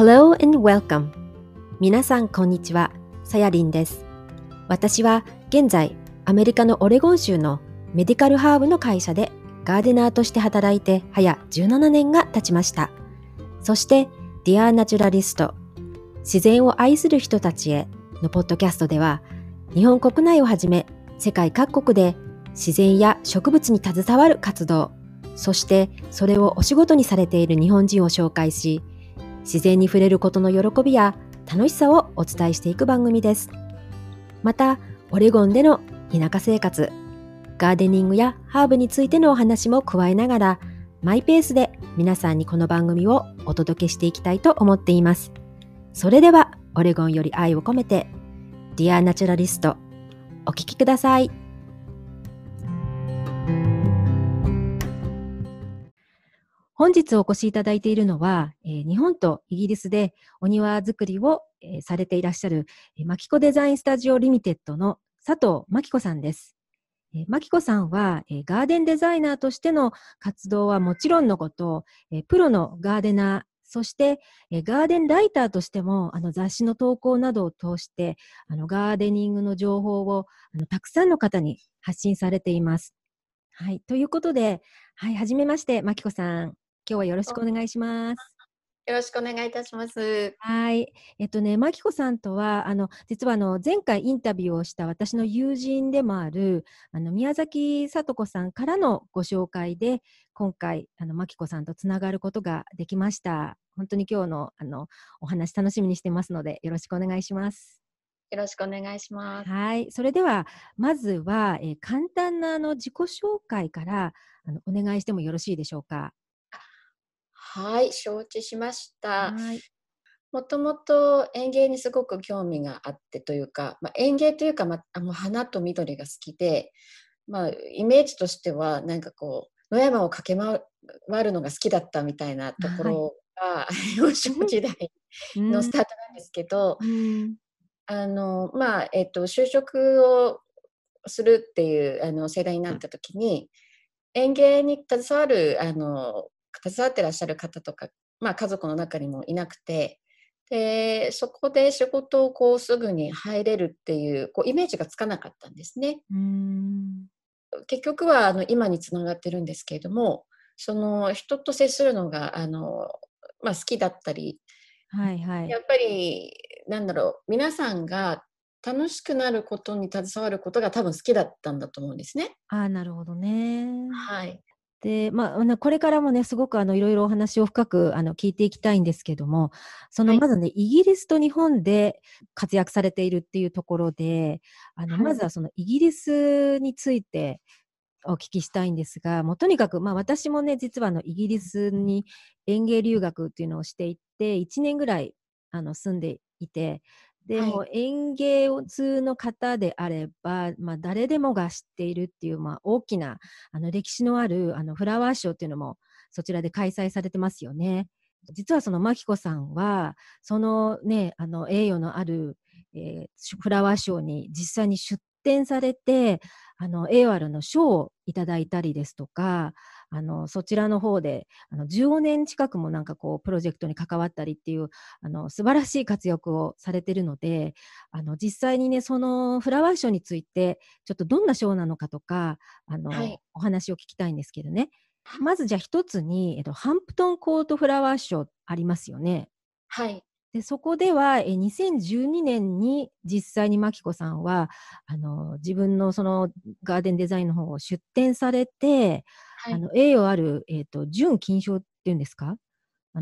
Hello and welcome! 皆さんこんにちは、さやりんです。私は現在アメリカのオレゴン州のメディカルハーブの会社でガーデナーとして働いて早17年が経ちました。そして Dear Naturalist 自然を愛する人たちへのポッドキャストでは日本国内をはじめ世界各国で自然や植物に携わる活動そしてそれをお仕事にされている日本人を紹介し自然に触れることの喜びや楽しさをお伝えしていく番組です。またオレゴンでの田舎生活ガーデニングやハーブについてのお話も加えながらマイペースで皆さんにこの番組をお届けしていきたいと思っています。それではオレゴンより愛を込めて Dear Naturalist お聞きください。本日お越しいただいているのは、えー日本とイギリスでお庭作りを、えーされていらっしゃる、えーマキコデザインスタジオリミテッドの佐藤真紀子さんです。えー、マキコさんは、えーガーデンデザイナーとしての活動はもちろんのこと、えープロのガーデナー、そして、えガーデンライターとしてもあの雑誌の投稿などを通してあのガーデニングの情報をあのたくさんの方に発信されています。はい、ということで、はい、はじめまして、マキコさん。今日はよろしくお願いします。よろしくお願いいたします。はい。えっとね、マキコさんとは、あの、実はあの、前回インタビューをした私の友人でもある、あの、宮崎聡子さんからのご紹介で、今回、あの、マキコさんとつながることができました。本当に今日の、あの、お話楽しみにしてますので、よろしくお願いします。よろしくお願いします。はい。それでは、まずは、えー簡単なあの自己紹介から、あの、お願いしてもよろしいでしょうか？はい、承知しました。はい。もともと園芸にすごく興味があってというか、まあ、園芸というか、まあ、あの花と緑が好きで、まあ、イメージとしてはなんかこう野山を駆け回るのが好きだったみたいなところが、幼少時代のスタートなんですけど、うんあのまあえっと就職をするっていうあの世代になった時に園芸に携わるあの携わってらっしゃる方とか、まあ、家族の中にもいなくてでそこで仕事をこうすぐに入れるっていうこうイメージがつかなかったんですね。うん結局はあの今につながってるんですけれどもその人と接するのがあの、まあ、好きだったりはいはいや。っぱりなんだろう皆さんが楽しくなることに携わることが多分好きだったんだと思うんですね。ああ、なるほどね。はい、で、まあこれからもね、すごくあのいろいろお話を深くあの聞いていきたいんですけども、そのはい。まずね、イギリスと日本で活躍されているっていうところで、あのはい。まずはそのイギリスについてお聞きしたいんですが、もうとにかく、まあ私もね、実はあのイギリスに園芸留学っていうのをしていて、1年ぐらいあの住んでいて、で、はいも園芸通の方であれば、まあ誰でもが知っているっていう、まあ大きなあの歴史のあるあのフラワーショーっていうのもそちらで開催されてますよね。実はそのマキコさんは、そのね、あの栄誉のある、えーフラワーショーに実際に出展されて、あの栄誉あるの賞をいただいたりですとか、あのそちらの方であの15年近くもなんかこうプロジェクトに関わったりっていうあの素晴らしい活躍をされてるので、あの実際にねそのフラワーショーについてちょっとどんなショーなのかとかあの、はいお話を聞きたいんですけどね。まずじゃあ一つに、えっと、ハンプトンコートフラワーショーありますよね。はい、でそこではえ2012年に実際にマキコさんはあの自分のそのガーデンデザインの方を出展されて、はい。あの栄誉ある、えー、と準金賞っていうんですか？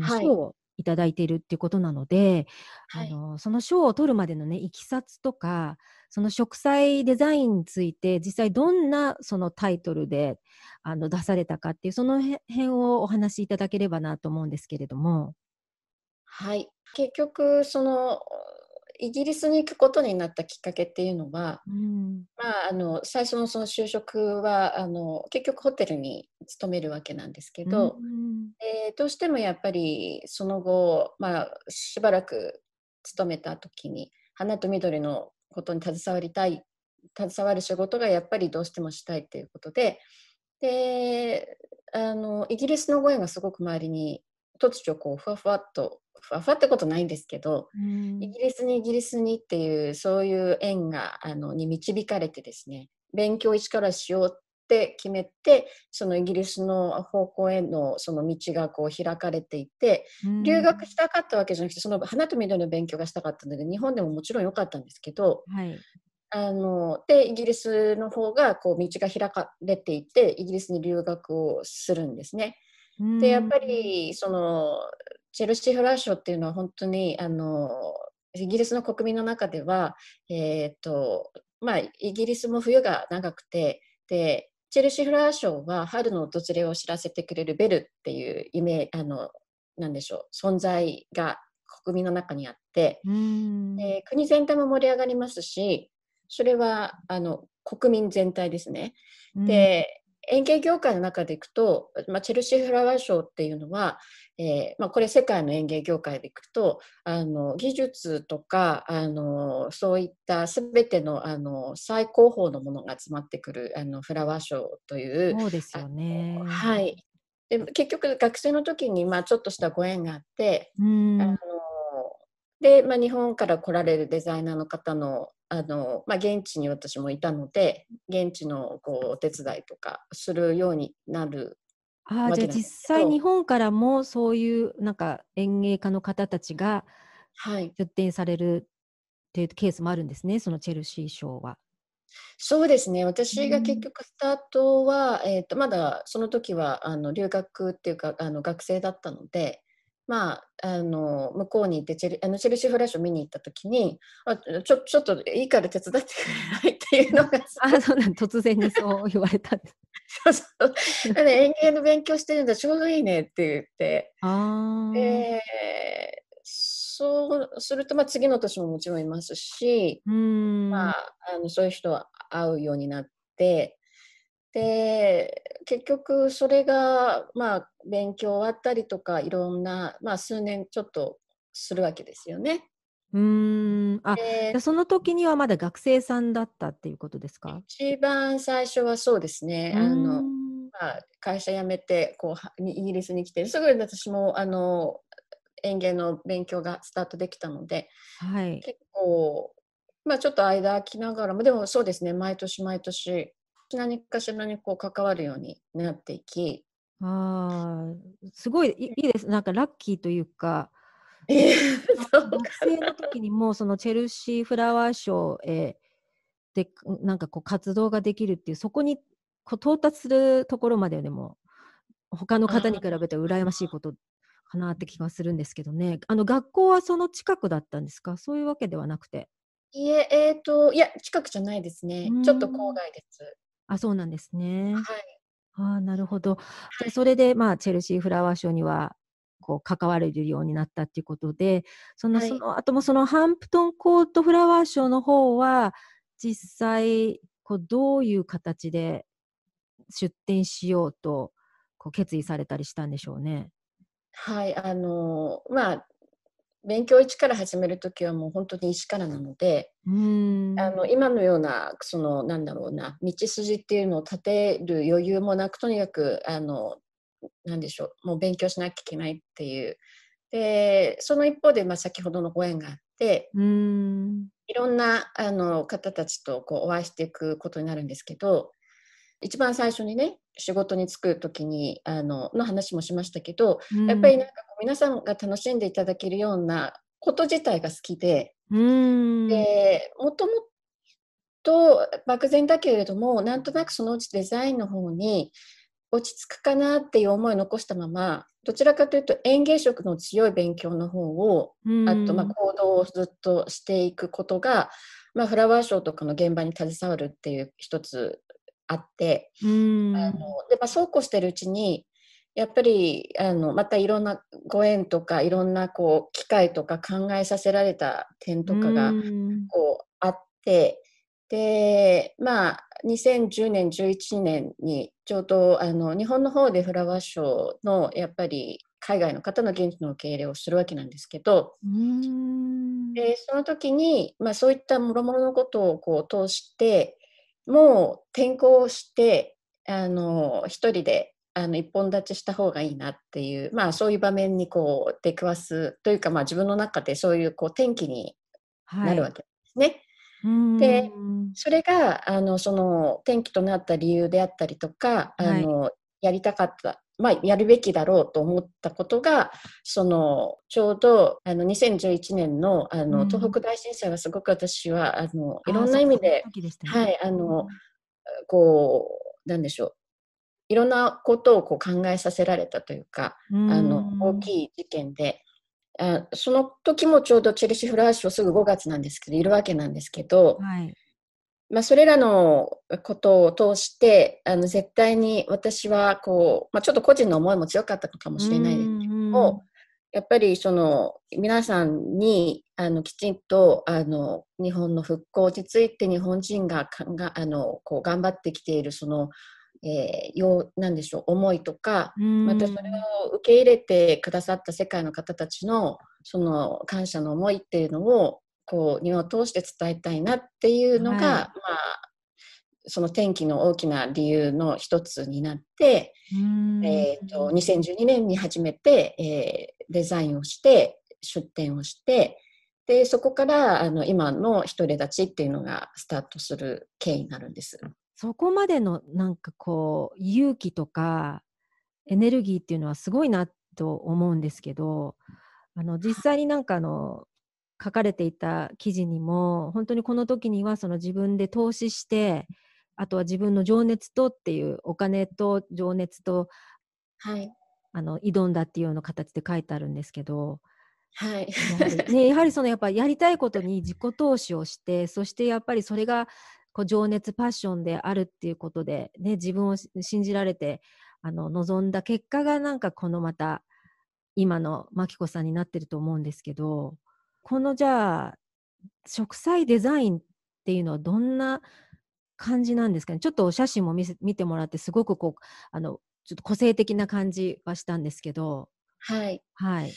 賞をいただいているっていうことなので、はい。あのその賞を取るまでのねいきさつとかその植栽デザインについて実際どんなそのタイトルであの出されたかっていうそのへ辺をお話しいただければなと思うんですけれども。はい、結局そのイギリスに行くことになったきっかけっていうのは、うん。まあ、あの最初のその就職はあの結局ホテルに勤めるわけなんですけど、うんえーどうしてもやっぱりその後、まあ、しばらく勤めた時に花と緑のことに携わりたい携わる仕事がやっぱりどうしてもしたいということでであのイギリスの声がすごく周りに突如こうふわふわっとふわふわってことないんですけど、うんイギリスにイギリスにっていうそういう縁があのに導かれてですね勉強を一からしようって決めてそのイギリスの方向へのその道がこう開かれていて留学したかったわけじゃなくてその花と緑の勉強がしたかったので日本でももちろん良かったんですけどはい。あのでイギリスの方がこう道が開かれていてイギリスに留学をするんですね。でやっぱりそのチェルシー・フラッシュっていうのは本当にあのイギリスの国民の中では、えーとまあ、イギリスも冬が長くてでチェルシー・フラーショーは春の訪れを知らせてくれるベルっていうイメあのなんでしょう存在が国民の中にあって、うんで国全体も盛り上がりますしそれはあの国民全体ですね。で、園芸業界の中でいくと、まあ、チェルシーフラワーショーっていうのは、えーまあ、これ世界の園芸業界でいくとあの技術とかあのそういった全てのあの最高峰のものが集まってくるあのフラワーショーという、そうですよね。はい、で結局学生の時に、まあ、ちょっとしたご縁があって、うんあので、まあ、日本から来られるデザイナーの方のあの、まあ、現地に私もいたので現地のこうお手伝いとかするようになるあじゃあ実際日本からもそういうなんか園芸家の方たちがはい出展されるっていうケースもあるんですね、そのチェルシー賞は。そうですね私がうん結局スタートは、えー、とまだその時はあの留学っていうかあの学生だったので。まあ、あの向こうに行ってチェルあのチェルシーフラッシュを見に行った時にあちょちょっといいから手伝ってくれないっていうのが あそうなん突然にそう言われた。そうそう。だから園芸の勉強してるんだ、ちょうどいいねって言って。ああ、で、そうすると、まあ、次の年ももちろんいますし、うん、まあ、あのそういう人は会うようになって、で、結局それが、まあ、勉強終わったりとか、いろんな、まあ、数年ちょっとするわけですよね。うん、あ、その時にはまだ学生さんだったっていうことですか？一番最初はそうですね。あうのんまあ、会社辞めてこうイギリスに来てすぐに私もあの園芸の勉強がスタートできたのではい。結構、まあ、ちょっと間空きながらもでもそうですね毎年毎年何かしらにこう関わるようになっていきああ、すごいいいいです。なんかラッキーとい うか、学生の時にもうそのチェルシーフラワー賞へでなんかこう活動ができるっていうそこにこう到達するところまででも他の方に比べて羨ましいことかなって気がするんですけどね。あの学校はその近くだったんですか？そういうわけではなくて。いええーといや近くじゃないですねうんちょっと郊外です。あ、そうなんですね。はいああ、なるほど。はいそれで、まあ、チェルシーフラワー賞には、こう、関われるようになったっていうことで、その、はいその後もそのハンプトンコートフラワー賞の方は、実際、こう、どういう形で出展しようと、こう、決意されたりしたんでしょうね。はいあのまあ勉強一から始めるときはもう本当に一からなので、うーん。あの今のようなそのなんだろうな道筋っていうのを立てる余裕もなくとにかくあのなんでしょうもう勉強しなきゃいけないっていうでその一方で、まあ、先ほどのご縁があって。いろんなあの方たちとこうお会いしていくことになるんですけど一番最初にね仕事に就く時にあのの話もしましたけどやっぱりなんか皆さんが楽しんでいただけるようなこと自体が好きで。うーん。でもともと漠然だけれどもなんとなくそのうちデザインの方に落ち着くかなっていう思いを残したままどちらかというと園芸色の強い勉強の方をあとまあ行動をずっとしていくことが、まあ、フラワーショーとかの現場に携わるっていう一つあって。あのでまあ、そうこうしてるうちにやっぱりあのまたいろんなご縁とかいろんなこう機会とか考えさせられた点とかがこうあってでまあ2010年11年にちょうどあの日本の方でフラワーショーのやっぱり海外の方の現地の受け入れをするわけなんですけど。でその時に、まあ、そういったもろもろのことをこう通してもう転校してあの一人であの一本立ちした方がいいなっていう、まあ、そういう場面にこう出くわすというか、まあ、自分の中でそういうこう転機になるわけですね。はい、でそれがあのその転機となった理由であったりとか、あの、はい、やりたかったまあ、やるべきだろうと思ったことがそのちょうどあの2011年のあの、うん、東北大震災はすごく私はあのいろんな意味で、ね、はいあの、こうなんでしょういろんなことをこう考えさせられたというか、あの大きい事件で。あその時もちょうどチェルシー・フラワー賞すぐ5月なんですけどいるわけなんですけど、はい、まあ、それらのことを通してあの絶対に私はこう、まあ、ちょっと個人の思いも強かったのかもしれないですけども、やっぱりその皆さんにあのきちんとあの日本の復興について日本人がかがあのこう頑張ってきているその、えー、ようなんでしょう思いとかまたそれを受け入れてくださった世界の方たちのその感謝の思いっていうのをこう日を通して伝えたいなっていうのが、はい、まあその天気の大きな理由の一つになって、えーと、2012年に初めて、えー、デザインをして出展をしてでそこからあの今の一人立ちっていうのがスタートする経緯になるんです。そこまでのなんかこう勇気とかエネルギーっていうのはすごいなと思うんですけどあの実際になんかあの書かれていた記事にも本当にこの時にはその自分で投資してあとは自分の情熱とっていうお金と情熱と、はい、あの挑んだっていうような形で書いてあるんですけど、はい。やはりね、やはりそのやっぱやりたいことに自己投資をしてそしてやっぱりそれがこう情熱パッションであるっていうことで、ね、自分を信じられてあの望んだ結果がなんかこのまた今の真紀子さんになってると思うんですけどこのじゃあ植栽デザインっていうのはどんな感じなんですかね？ちょっとお写真も見せ見てもらってすごくこうあのちょっと個性的な感じはしたんですけど。はい。はい。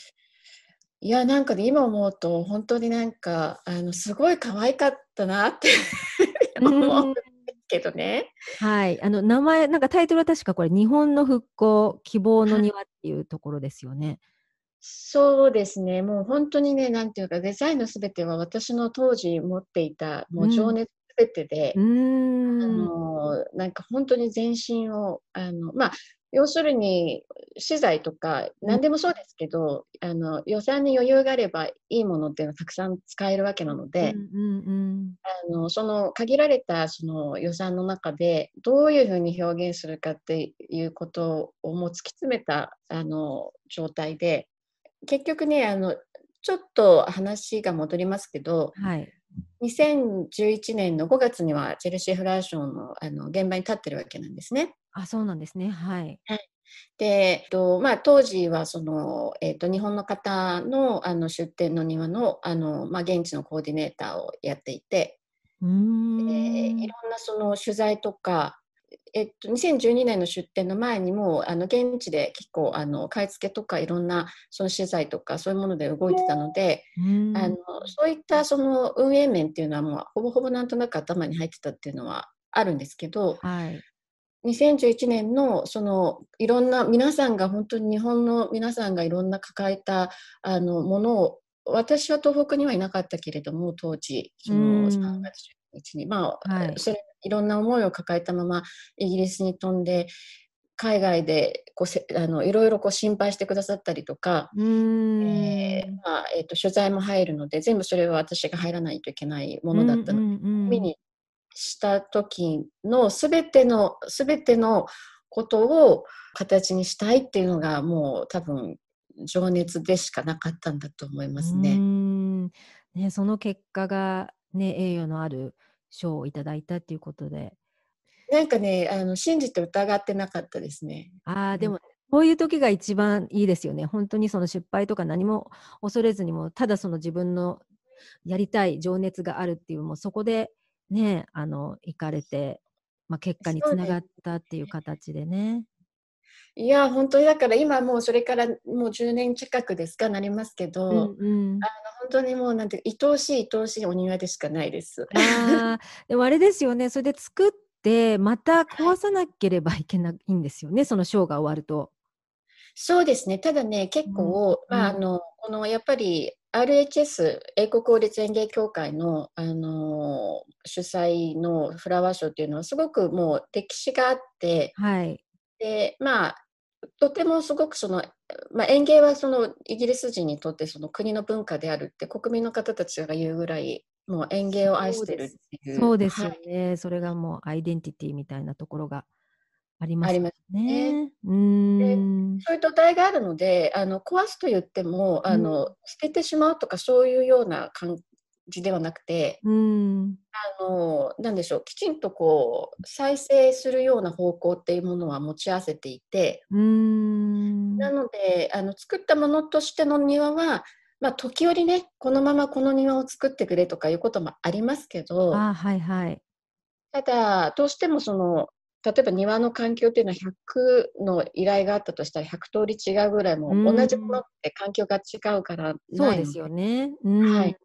いやなんかね今思うと本当になんかあのすごい可愛かったなって思うんですけどね。はい。あの名前なんかタイトルは確かこれ「日本の復興希望の庭」っていうところですよね。そうですね、もう本当にね、なんていうか、デザインのすべては私の当時持っていた、もう情熱すべてで、うん、あのなんか本当に全身を、あのまあ、要するに資材とか何でもそうですけど、うん、あの予算に余裕があればいいものっていうのはたくさん使えるわけなので、うんうんうん、あのその限られたその予算の中でどういうふうに表現するかっていうことをもう突き詰めたあの状態で結局ねあのちょっと話が戻りますけど、はい、2011年の5月にはチェルシー・フラーションのあの現場に立ってるわけなんですね。あそうなんですね。はい、はい。でえっとまあ、当時はその、えっと、日本の方のあの出店の庭のあの、まあ、現地のコーディネーターをやっていて。うん。いろんなその取材とかえっと、2012年の出店の前にもあの現地で結構あの買い付けとかいろんなその資材とかそういうもので動いてたので、あのそういったその運営面っていうのはもうほぼほぼなんとなく頭に入ってたっていうのはあるんですけど、はい、2011年のそのいろんな皆さんが本当に日本の皆さんがいろんな抱えたあのものを私は東北にはいなかったけれども当時その3月日に、まあ、はい、それいろんな思いを抱えたままイギリスに飛んで海外でこうせあのいろいろこう心配してくださったりとか、えーまあえーと、取材も入るので全部それは私が入らないといけないものだったの。で、見にした時の全ての全てのことを形にしたいっていうのがもう多分情熱でしかなかったんだと思いますね。ねその結果が、ね、栄誉のある賞をいただいたっていうことで。なんかね、あの信じて疑ってなかったですね。ああ、でも、こういう時が一番いいですよね。本当にその失敗とか何も恐れずにも、ただその自分のやりたい情熱があるっていう、もうそこでね、あの、行かれて、まあ、結果につながったっていう形でね。いや本当にだから今もうそれからもう10年近くですかなりますけど、うんうん、あの本当にもうなんて愛おしい愛おしいお庭でしかないです。あでもあれですよねそれで作って、また壊さなければいけないんですよね、そのショーが終わると。そうですね。ただね、結構、うんまあ、あの、このやっぱり RHS、英国王立園芸協会の、あの、主催のフラワーショーっていうのはすごくもう歴史があって、はい。で、まあ、とてもすごくその、まあ、園芸はそのイギリス人にとってその国の文化であるって国民の方たちが言うぐらいもう園芸を愛してるっていう。そうですよはいね。それがもうアイデンティティみたいなところがありますよありますね。うーん。そういう土台があるので、あの壊すと言ってもあの、う捨ててしまうとかそういうような感じではなくて、うん。あのなんでしょう、きちんとこう再生するような方向っていうものは持ち合わせていて、うーん。なのであの作ったものとしての庭は、まあ、時折ね、このままこの庭を作ってくれとかいうこともありますけど、あはいはい。ただ、どうしてもその、例えば庭の環境っていうのは100の依頼があったとしたら100通り違うぐらいも同じものって環境が違うからそうですよね。うん。はい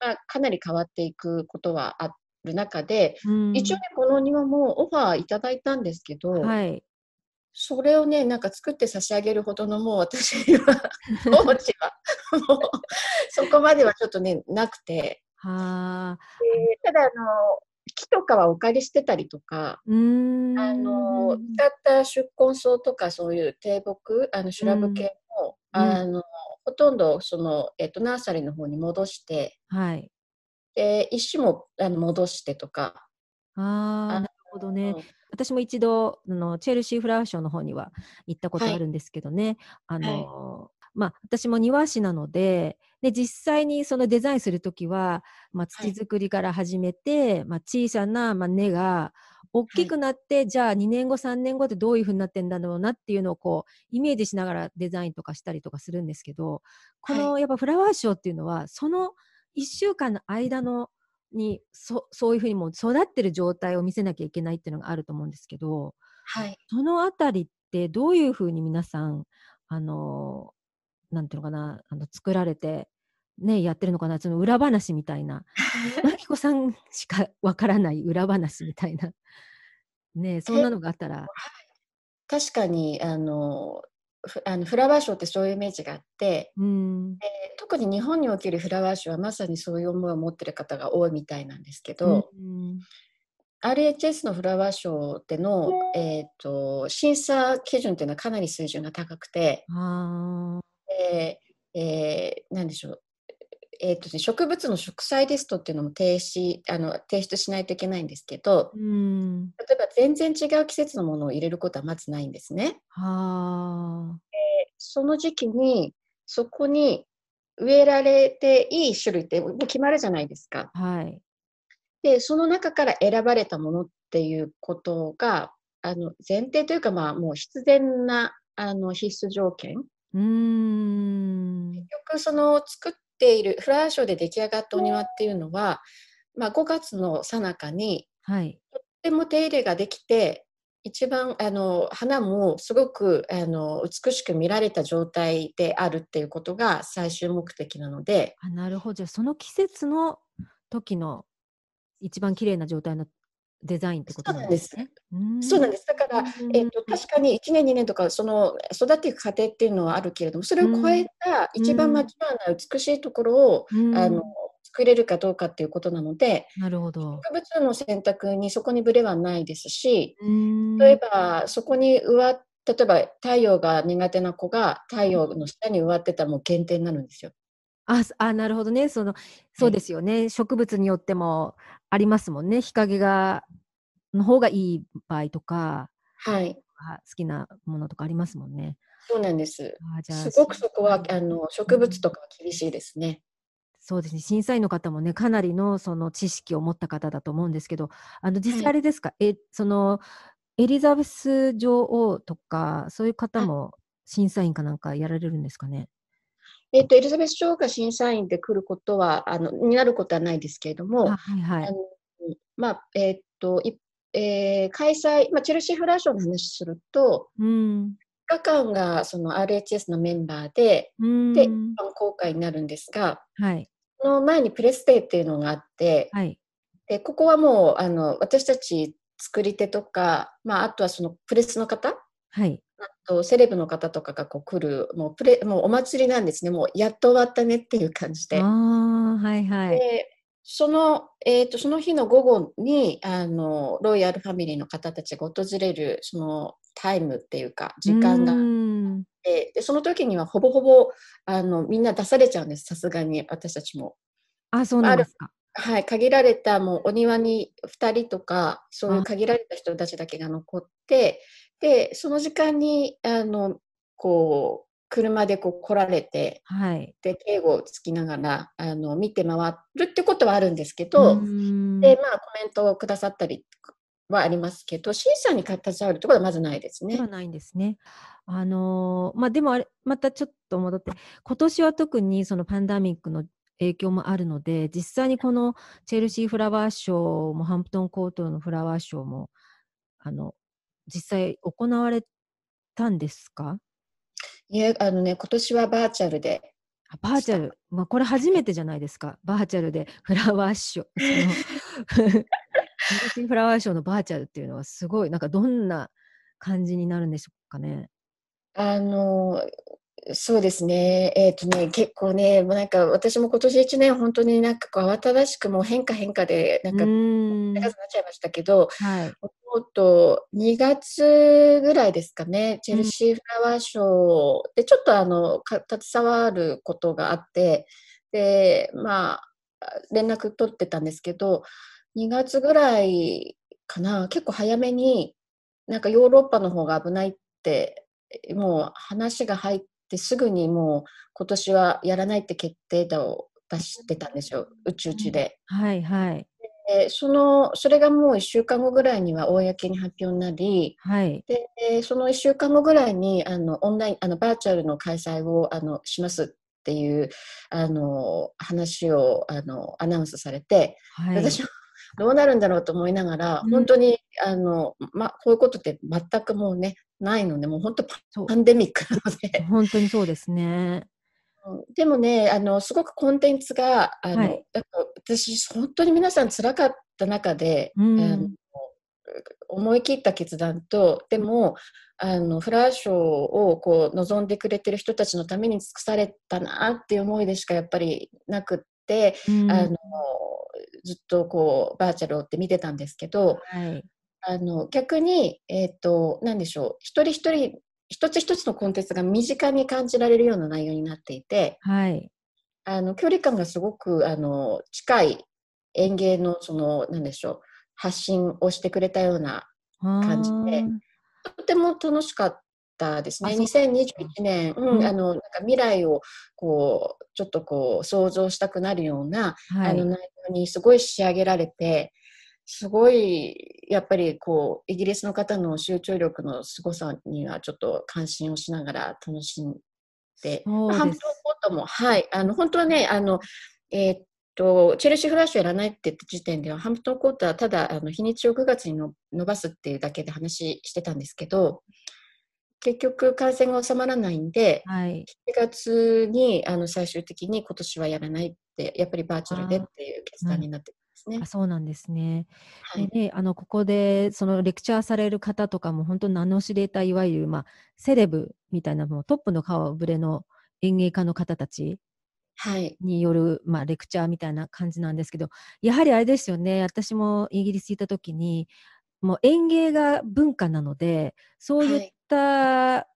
まあ、かなり変わっていくことはある中で、うん一応ね、この庭もオファーいただいたんですけど、はい。それをね、なんか作って差し上げるほどのもう私は、当時は、もうそこまではちょっとね、なくて、はただあの、木とかはお借りしてたりとか。あの使った宿根草とかそういう低木あのシュラブ系も、うん。あのほとんどその、えっと、ナーサリーの方に戻して。はい。で石もあの戻してとか、あなるほどね。うん。私も一度あのチェルシーフラワーショーの方には行ったことはい。あるんですけどね、あのまあ、私も庭師なのでで実際にそのデザインするときは、まあ、はい。土作りから始めて、まあ、小さな、まあ、根が大きくなって、じゃあ2年後3年後ってどういうふうになってんだろうなっていうのをこうイメージしながらデザインとかしたりとかするんですけどこのやっぱフラワーショーっていうのはその1週間の間のにそそういうふうにもう育ってる状態を見せなきゃいけないっていうのがあると思うんですけどはい、そのあたりってどういうふうに皆さんあのなんていうのかなあの作られて、ね、やってるのかな。その裏話みたいな。マキコさんしかわからない裏話みたいな、ね、そんなのがあったら。確かにあのふあのフラワーショーってそういうイメージがあって。うん。で特に日本におけるフラワーショーはまさにそういう思いを持ってる方が多いみたいなんですけど、うん RHS のフラワーショーでの、えー、と審査基準っていうのはかなり水準が高くて、あえーえんでしょう、えーとね、植物の植栽リストっていうのも提出あの提出しないといけないんですけどーうん例えば全然違う季節のものを入れることはまずないんですね。はあその時期にそこに植えられていい種類ってもう決まるじゃないですか。はいで、その中から選ばれたものっていうことが、あの前提というか、まあ、もう必然なあの必須条件。うーん結局、その作っているフラワーショーで出来上がったお庭っていうのは、まあ、5月の最中にはい。とっても手入れができて、一番あの花もすごくあの美しく見られた状態であるっていうことが最終目的なので、あなるほど。じゃあその季節の時の一番綺麗な状態のデザインってことなんですね。そうなんですす。だから、うんえっと確かに1年2年とかその育っていく過程っていうのはあるけれどもそれを超えた一番マチュアな美しいところを、うんあの作れるかどうかっていうことなのでなるほど。植物の選択にそこにブレはないですしうん例えばそこに植わ例えば太陽が苦手な子が太陽の下に植わってたらもう減点になるんですよ。あすあなるほどね。そのそうですよね、植物によってもありますもんね。日陰がの方がいい場合とかはい。あ好きなものとかありますもんね。そうなんです。あじゃあすごくそこはあの植物とかは厳しいですね。そうですね。審査員の方もねかなりのその知識を持った方だと思うんですけどあの実はい。際あれですか、えそのエリザベス女王とかそういう方も審査員かなんかやられるんですかね？えっとエリザベス女王が審査員で来ることはあのになることはないですけれども、あはいはい。あのまあえっといえー開催、まあ、チェルシーフラーショーの話すると、うん。2日間がその RHS のメンバーで、うん。で、一般公開になるんですが、はい。その前にプレスデーっていうのがあって、はい。でここはもうあの私たち作り手とか、まあ、あとはそのプレスの方はい。あとセレブの方とかがこう来るもうプレもうお祭りなんですねもうやっと終わったねっていう感じではいはい。でその,、えー、とその日の午後にあのロイヤルファミリーの方たちが訪れるそのタイムっていうか時間がでその時にはほぼほぼあのみんな出されちゃうんですさすがに私たちも。あ、そうなんですか。はい、限られたもうお庭に2人とかそういう限られた人たちだけが残ってでその時間にあのこう車でこう来られてはい。で警護をつきながらあの見て回るってことはあるんですけど、でまあコメントをくださったりはありますけど審査に携わるってことはまずないですね。ではないんですね。あのーまあでもあれまたちょっと戻って今年は特にそのパンダミックの影響もあるので実際にこのチェルシーフラワーショーもハンプトンコートのフラワーショーもあの実際行われたんですか？いえあのね今年はバーチャルであバーチャル、まあ、これ初めてじゃないですか。バーチャルでフラワーショー。フラワーショーのバーチャルっていうのはすごいなんかどんな感じになるんでしょうかね？あのそうですね、えっ、とね、結構ね、もうなんか私も今年1年、本当になんかこう慌ただしくもう変化変化で、なんか、うーん生活になっちゃいましたけど、はい。もっと2月ぐらいですかね、チェルシーフラワーショーで、ちょっとあのか携わることがあって、で、まあ、連絡取ってたんですけど、2月ぐらいかな、結構早めに、なんかヨーロッパの方が危ないって、もう話が入ってすぐにもう今年はやらないって決定打を出してたんですよ、うちうちで。はいはい。でそのそれがもう1週間後ぐらいには公に発表になり、はい。でその1週間後ぐらいにあのオンラインあのバーチャルの開催をあのしますっていうあの話をあのアナウンスされて、はい。私はどうなるんだろうと思いながら、うん。本当にあの、ま、こういうことって全くもうねないのでもう本当パンデミックなので。本当にそうですね。うん。でもねあのすごくコンテンツがあの、はい。私本当に皆さん辛かった中で、うん。あの思い切った決断とでもあのフラワーショーをこう望んでくれてる人たちのために尽くされたなっていう思いでしかやっぱりなくうんあのずっとこうバーチャルをって見てたんですけどはい。あの逆に、えー、と何でしょう一人一人一つ一つのコンテンツが身近に感じられるような内容になっていてはい。あの距離感がすごくあの近い園芸のその何でしょう発信をしてくれたような感じでとても楽しかったですね。あそう2021年、うんうんあのなんか未来をこうちょっとこう想像したくなるような、はい。あの内容にすごい仕上げられて、すごいやっぱりこうイギリスの方の集中力の凄さにはちょっと関心をしながら楽しんで、そうですハンプトンコートもはいあの本当はねあのえーっとチェルシーフラッシュやらないって言った時点ではハンプトンコートはただあの日にちを9月にの伸ばすっていうだけで話してたんですけど結局感染が収まらないんではい。7月にあの最終的に今年はやらないってやっぱりバーチャルでっていう決断になってますねあ。そうなんですね。はいでね、あのここでそのレクチャーされる方とかも本当名の知れたいわゆる、まあ、セレブみたいなもうトップの顔ぶれの演芸家の方たちはいによる、まあ、レクチャーみたいな感じなんですけどやはりあれですよね私もイギリスにいた時にもう演芸が文化なのでそういった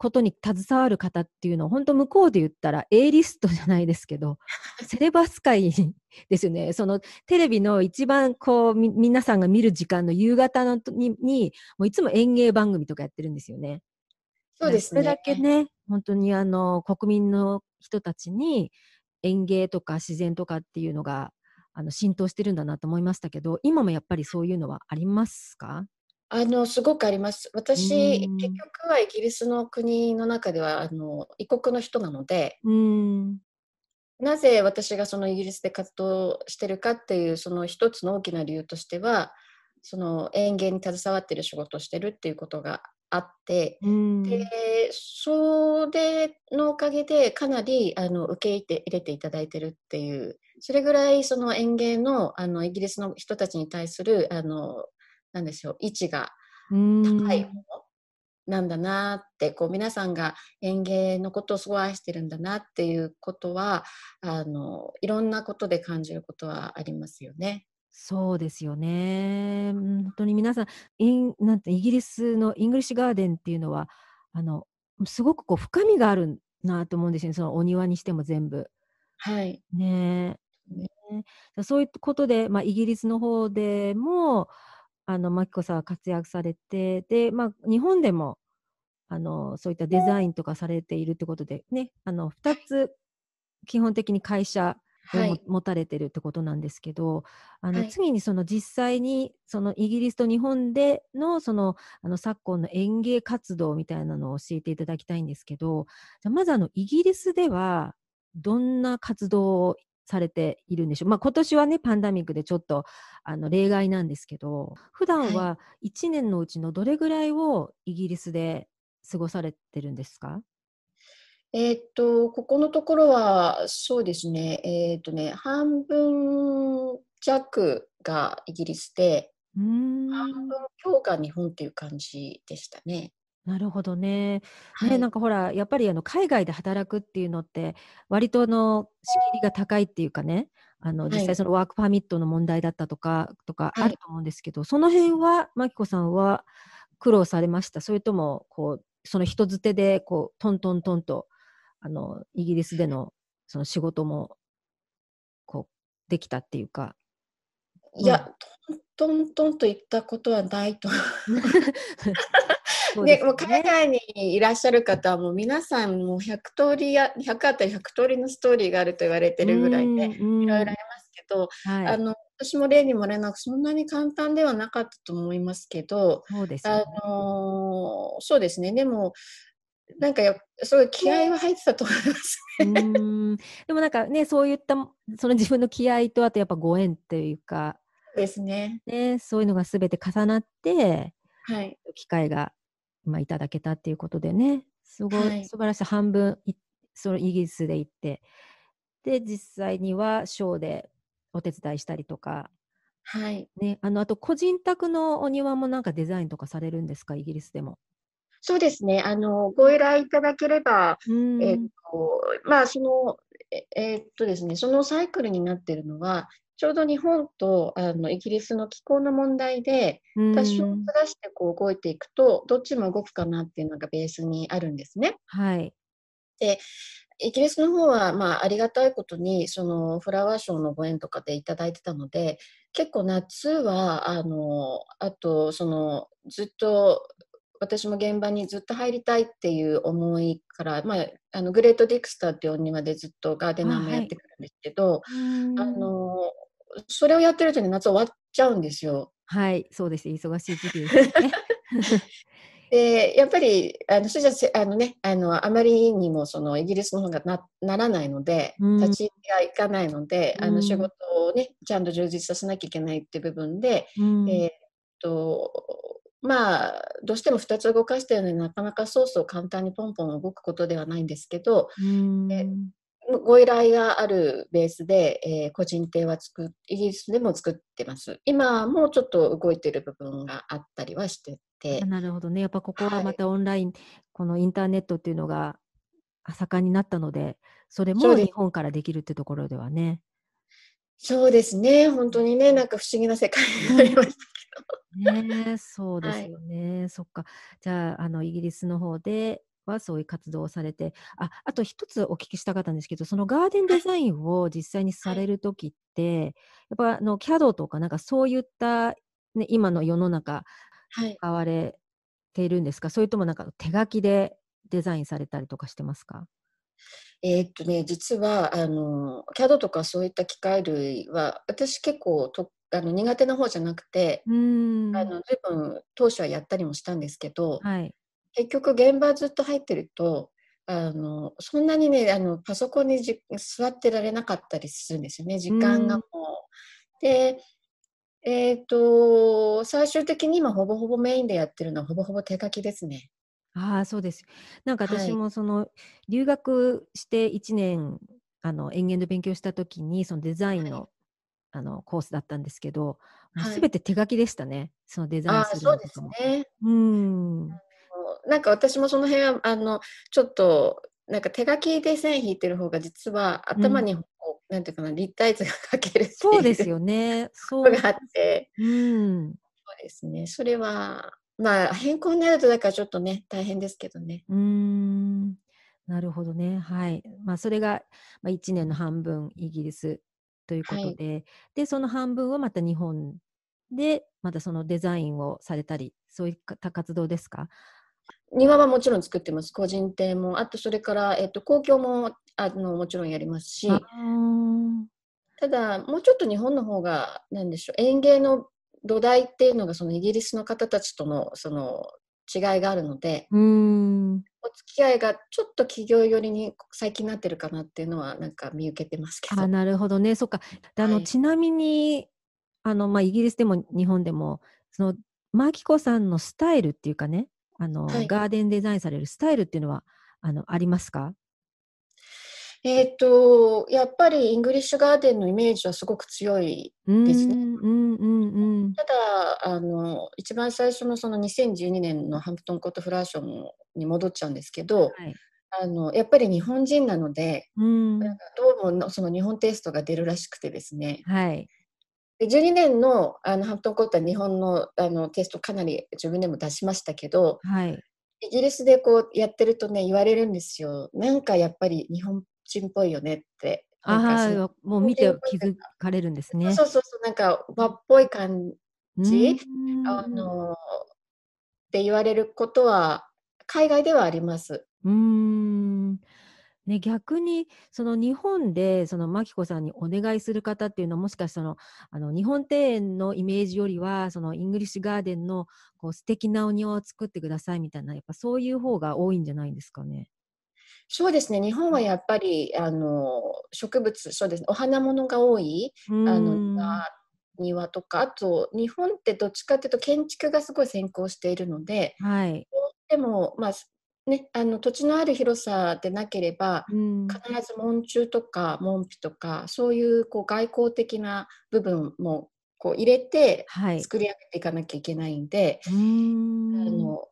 ことに携わる方っていうのは本当向こうで言ったら A リストじゃないですけど セレバス界ですよね。そのテレビの一番こうみ皆さんが見る時間の夕方のとににもういつも演芸番組とかやってるんですよね。そうですね。それだけね、本当にあの国民の人たちに園芸とか自然とかっていうのがあの浸透してるんだなと思いましたけど、今もやっぱりそういうのはありますか？あのすごくあります。私、うん結局はイギリスの国の中ではあの異国の人なので。なぜ私がそのイギリスで活動してるかっていうその一つの大きな理由としては、その園芸に携わってる仕事をしてるっていうことがあって。でそれのおかげでかなりあの受け入れていただいてるっていうそれぐらいその園芸のあのイギリスの人たちに対するあのなんでしょう、位置がうん高いものなんだなって、こう皆さんが園芸のことをすごい愛してるんだなっていうことは、あの、いろんなことで感じることはありますよね。そうですよね。うん、本当に皆さん、インなんてイギリスのイングリッシュガーデンっていうのは、あの、すごくこう深みがあるなと思うんですよね。そのお庭にしても全部。はい。ねえ。ねねそういうことで、まあ、イギリスの方でも、あの、マキコさんは活躍されて、で、まあ、日本でも、あの、そういったデザインとかされているってことで、ね、あの、2つ、基本的に会社をもはい。持たれてるってことなんですけど、あの、はい。次にその実際に、そのイギリスと日本での、その、あの、昨今の園芸活動みたいなのを教えていただきたいんですけど、じゃあまずあの、イギリスでは、どんな活動をされているんでしょう。まあ、今年はね、パンダミックでちょっと、あの、例外なんですけど、普段はい。は1年のうちのどれぐらいをイギリスで過ごされてるんですか？えっと、ここのところは、そうですね、えっとね、半分弱がイギリスで、半ん。分強が日本っていう感じでしたね。なるほどね。ね、なんはい。かほら、やっぱりあの、海外で働くっていうのって、割とあの、敷居が高いっていうかね、あの、はい。実際そのワークパーミットの問題だったとかとかはい。あると思うんですけど、その辺はマキコさんは苦労されました？それとも、こう、その人づてでこう、トントントンと、あの、イギリスでのその仕事もこう、できたっていうか。うん。いや、トントントンといったことはないと そうでで、もう海。外にいらっしゃる方はもう皆さんもう100通りや100あったら100通りのストーリーがあると言われてうるぐらいで、いろいろあうん。りますけど、はい。あの、私も例に漏れなくそんなに簡単ではなかったと思いますけど、あそうですよね。の、そうですね、でも、なんかやすごい気合は入ってたと思いますうね。でもなんかね、そういったその自分の気合とあとやっぱご縁っていうかですね。ね、そういうのが全て重なって、はい。機会が、ま、いただけたっていうことでね、すごはいい。素晴らしい。半分いそのイギリスで行って、で、実際にはショーでお手伝いしたりとか。はい。ね、あの、あと個人宅のお庭もなんかデザインとかされるんですか？イギリスでも。そうですね。あの、ご依頼いただければ、うえっ。と、まあ、その、ええっとですね、そのサイクルになってるのは、ちょうど日本とあの、イギリスの気候の問題で、う多少ず。らしてこう動いていくと、どっちも動くかなっていうのがベースにあるんですね。はい。で、イギリスの方は、まあ、ありがたいことに、そのフラワーショーのご縁とかでいただいてたので、結構夏は、あの、あとその、ずっと私も現場にずっと入りたいっていう思いから、まあ、あの、グレートディクスターっていうお庭でずっとガーデあ、ナーもやっはい。てくるんですけど、うーあん。の、それをやってるとね、夏終わっちゃうんですよ。はい、そうです。忙しい時期ですよね。で、やっぱり、あの、それじゃ、せあのね、あの、あまりにもそのイギリスの方がなならないので、うーん。立ち行きがいかないので、うあの、仕ーん。事をね、ちゃんと充実させなきゃいけないって部分で、うーん。えっと、まあ、どうしても2つ動かしてるのになかなかそうそう簡単にポンポン動くことではないんですけど、うん。ご依頼があるベースで、ええ、個人邸はつくイギリスでも作ってます。今もちょっと動いてる部分があったりはしてあ、て。なるほどね。やっぱここははい。またオンライン、このインターネットっていうのが、あ、盛んになったので、それ。も日本からできるってところではね。そうですね、ほんとにね、なんか不思議な世界になりましたけど。ね、そうではい。すよね。そっか。じゃあ、あの、イギリスの方ではそういう活動をされて、あ、あと一つお聞きしたかったんですけど、そのガーデンはい。デザインを実際にさはい。れる時って、やっぱあの、CAD とかなんかそういった、ね、今の世の中はい。使われているんですか？それともなんか手書きでデザインされたりとかしてますか？えっとね、実はあの、CAD とかそういった機械類は、私結構とあの、苦手な方じゃなくて、うーん。あの、随分当初はやったりもしたんですけど、はい。結局現場ずっと入ってると、あの、そんなにね、あの、パソコンにじ座ってられなかったりするんですよね、時う間がもーん。う。で、えっと、最終的に今ほぼほぼメインでやってるのはほぼほぼ手書きですね。ああ、そうです。なんか私はい。もその、留学して1年、あの、園芸の勉強した時に、そのデザインはい。のあのコースだったんですけど、はいすべて手書きでしたね。そのデザインするそうです。ね。うん。なんか私もその辺は、あの、ちょっと、なんか手書きで線引いてる方が実は頭にこう、なんていうかな、立体図が描けるっていうそうですよね。そう。のがあって、うん。そうですね。それは、まあ変更になるとだからちょっとね、大変ですけどね。うーん。なるほどね。はい。まあ、それが、まあ、1年の半分イギリスというこはい。とで、で、その半分はまた日本で、またそのデザインをされたり、そういった活動ですか？庭はもちろん作ってます。個人店も、あとそれから、えっと、公共も、あの、もちろんやりますし、ただ、もうちょっと日本の方が、なんでしょう、園芸の土台っていうのが、そのイギリスの方たちとの、その、違いがあるので、うーん。お付き合いがちょっと企業寄りに最近なってるかなっていうのは、なんか見受けてますけあ、ど。なるほどね。そっか。であの、はい。ちなみに、あの、まあ、イギリスでも日本でも、その、マキコさんのスタイルっていうかね、あの、はい。ガーデンデザインされるスタイルっていうのは、あの、ありますか？えっと、やっぱりイングリッシュガーデンのイメージはすごく強いですね。ん、うん、うん、うん。ただ、あの、一番最初のその2012年のハンプトンコートフラワーショーに戻っちゃうんですけど、はい。あの、やっぱり日本人なので、うなんどうものその日本テイストが出るらしくてですね。はい。で、12年のあのハンプトンコートは日本のあのテイストかなり自分でも出しましたけど、はい。イギリスでこうやってるとね、言われるんですよ。なんかやっぱり日本人っぽいよねって。ああ、もう見て気づかれるんですね。そうそうそう、なんか和っぽい感じ、ん、あの、って言われることは海外ではあります。うーん。ね、逆にその日本でそのマキコさんにお願いする方っていうのはもしかしたらあの日本庭園のイメージよりはそのイングリッシュガーデンのこう素敵なお庭を作ってくださいみたいなやっぱそういう方が多いんじゃないんですかね。そうですね、日本はやっぱりあの植物、そうですね、お花物が多い、うあの庭とか、あと日本ってどっちかっていうと建築がすごい先行しているので、はい。でも、まあね、あの土地のある広さでなければ、うん。必ず門柱とか門扉とか、そういうこう外交的な部分もこう入れてはい。作り上げていかなきゃいけないんで、うーあん。の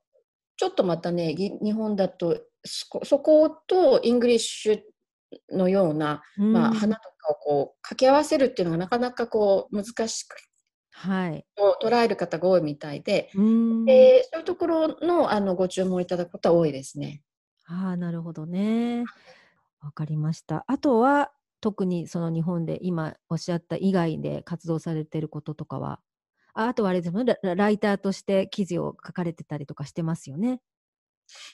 ちょっとまたね、ぎ日本だとそことイングリッシュのような、うまあ。花とかをこう掛け合わせるっていうのがなかなかこう難しくはい。と捉える方が多いみたいで。でそういうところのあのご注文いただくことは多いですね。ああ、なるほどね。わかりました。あとは、特にその日本で今おっしゃった以外で活動されてることとかは、ああとはあれですね、ライターとして記事を書かれてたりとかしてますよね。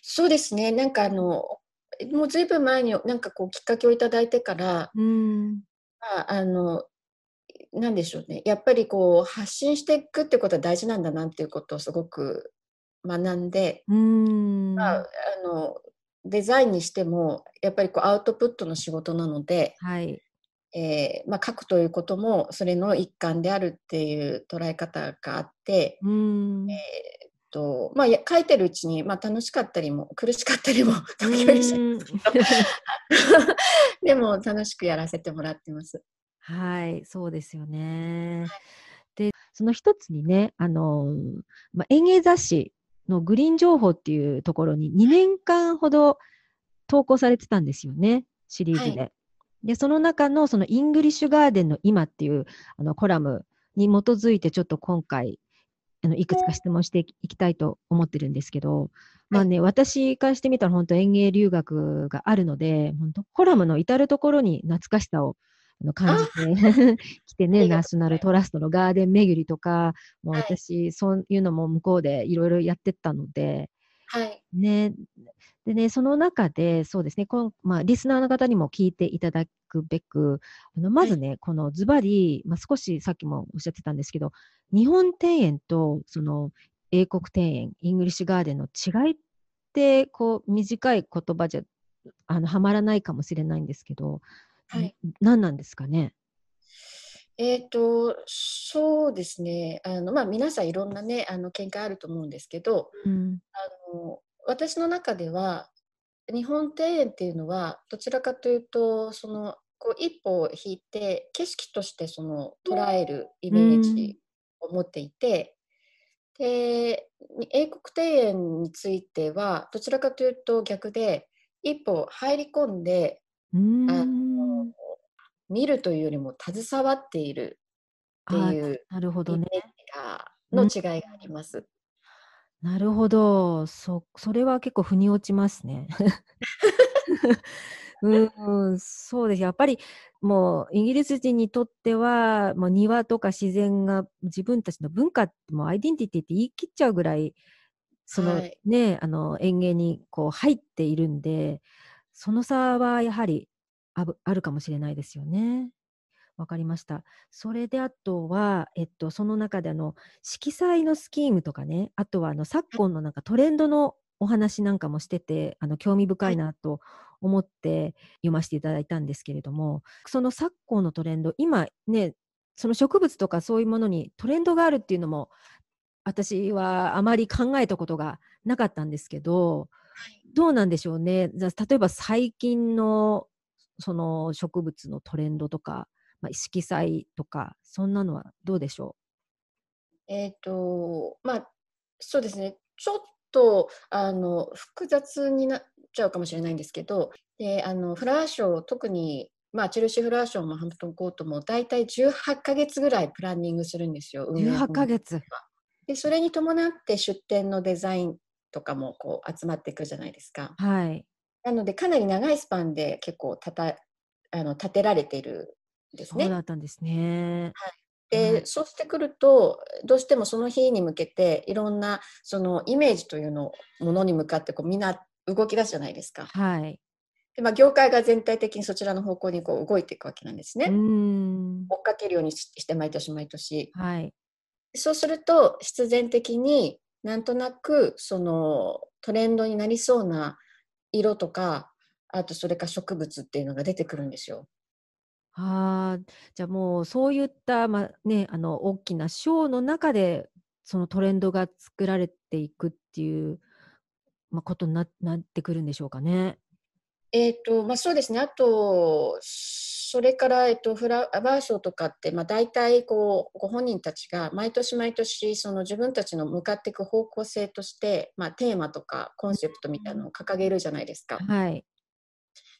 そうですね、なんかあの、もうずいぶん前になんかこうきっかけをいただいてから、うーん。まあ、あの、なんでしょうね、やっぱりこう発信していくってことは大事なんだなっていうことをすごく学んで、うーん。まあ、あのデザインにしてもやっぱりこうアウトプットの仕事なので、はい。えーまあ、書くということもそれの一環であるっていう捉え方があって、うーん。えーっとまあ、や書いてるうちに、まあ、楽しかったりも苦しかったりもう時々しーん。でも楽しくやらせてもらってます。はい、そうですよね。で、その一つにね、あのーまあ、園芸雑誌のグリーン情報っていうところに2年間ほど投稿されてたんですよね、シリーズで。で、その中のそのイングリッシュガーデンの今っていうあのコラムに基づいてちょっと今回、あのいくつか質問していきたいと思ってるんですけど、まあね、私からしてみたら本当園芸留学があるので、本当コラムの至るところに懐かしさをあの感じてき てね、ナショナルトラストのガーデン巡りとか、もうはい。私、そういうのも向こうでいろいろやってったので、はい、ね、でね、その中で、そうですね、このまあ、リスナーの方にも聞いていただくべく、あのまずね、このズバリ、まあ、少しさっきもおっしゃってたんですけど、日本庭園とその英国庭園、イングリッシュガーデンの違いって、こう、短い言葉じゃあのはまらないかもしれないんですけど、はい。ん何なんですかね？えっと、そうですね。あの、まあ、皆さんいろんなね、あの、見解あると思うんですけど、うん、あの、私の中では、日本庭園っていうのは、どちらかというと、その、こう一歩引いて景色としてその捉えるイメージを持っていて、で英国庭園についてはどちらかというと逆で一歩入り込んであの見るというよりも携わっているっていうなるほどね。の違いがあります。なるほど。そそれは結構腑に落ちますね。うん、そうです。やっぱりもうイギリス人にとっては、もう庭とか自然が自分たちの文化、もうアイデンティティって言い切っちゃうぐらい、その、はい、ね、あの園芸にこう入っているんで、その差はやはりああるかもしれないですよね。わかりました。それであとは、えっと、その中であの色彩のスキームとかね、あとはあの昨今のなんかトレンドのお話なんかもしてて、あの興味深いなと思って読ませていただいたんですけれども、その昨今のトレンド、今ね、その植物とかそういうものにトレンドがあるっていうのも、私はあまり考えたことがなかったんですけど、どうなんでしょうね。例えば最近のその植物のトレンドとか、まあ、色彩とか、そんなのはどうでしょう？えっ、ー、と、まあ、そうですね。ちょっとあの複雑になっちゃうかもしれないんですけど、であのフラワーショー、特に、まあ、チェルシーフラワーショーもハンプトンコートも大体18ヶ月ぐらいプランニングするんですよ。18ヶ月でそれに伴って出店のデザインとかもこう集まっていくじゃないですか。はい、なのでかなり長いスパンで結構たたあの立てられているですね。そうだったんですね。はいで、はい、そうしてくるとどうしてもその日に向けていろんなそのイメージというのものに向かってこうみんな動き出すじゃないですか。はい、でまあ、業界が全体的にそちらの方向にこう動いていくわけなんですね。追っかけるようにして毎年毎年。はい、そうすると必然的になんとなくそのトレンドになりそうな色とかあとそれか植物っていうのが出てくるんですよ。ああ、じゃあもうそういった、ま、ね、あの大きなショーの中で、そのトレンドが作られていくっていう、ま、ことにななってくるんでしょうかね。えっと、ま、そうですね。あと、それから、えっと、フラワーショーとかって、ま、大体こう、ご本人たちが毎年毎年、その自分たちの向かっていく方向性として、ま、テーマとかコンセプトみたいなのを掲げるじゃないですか。はい。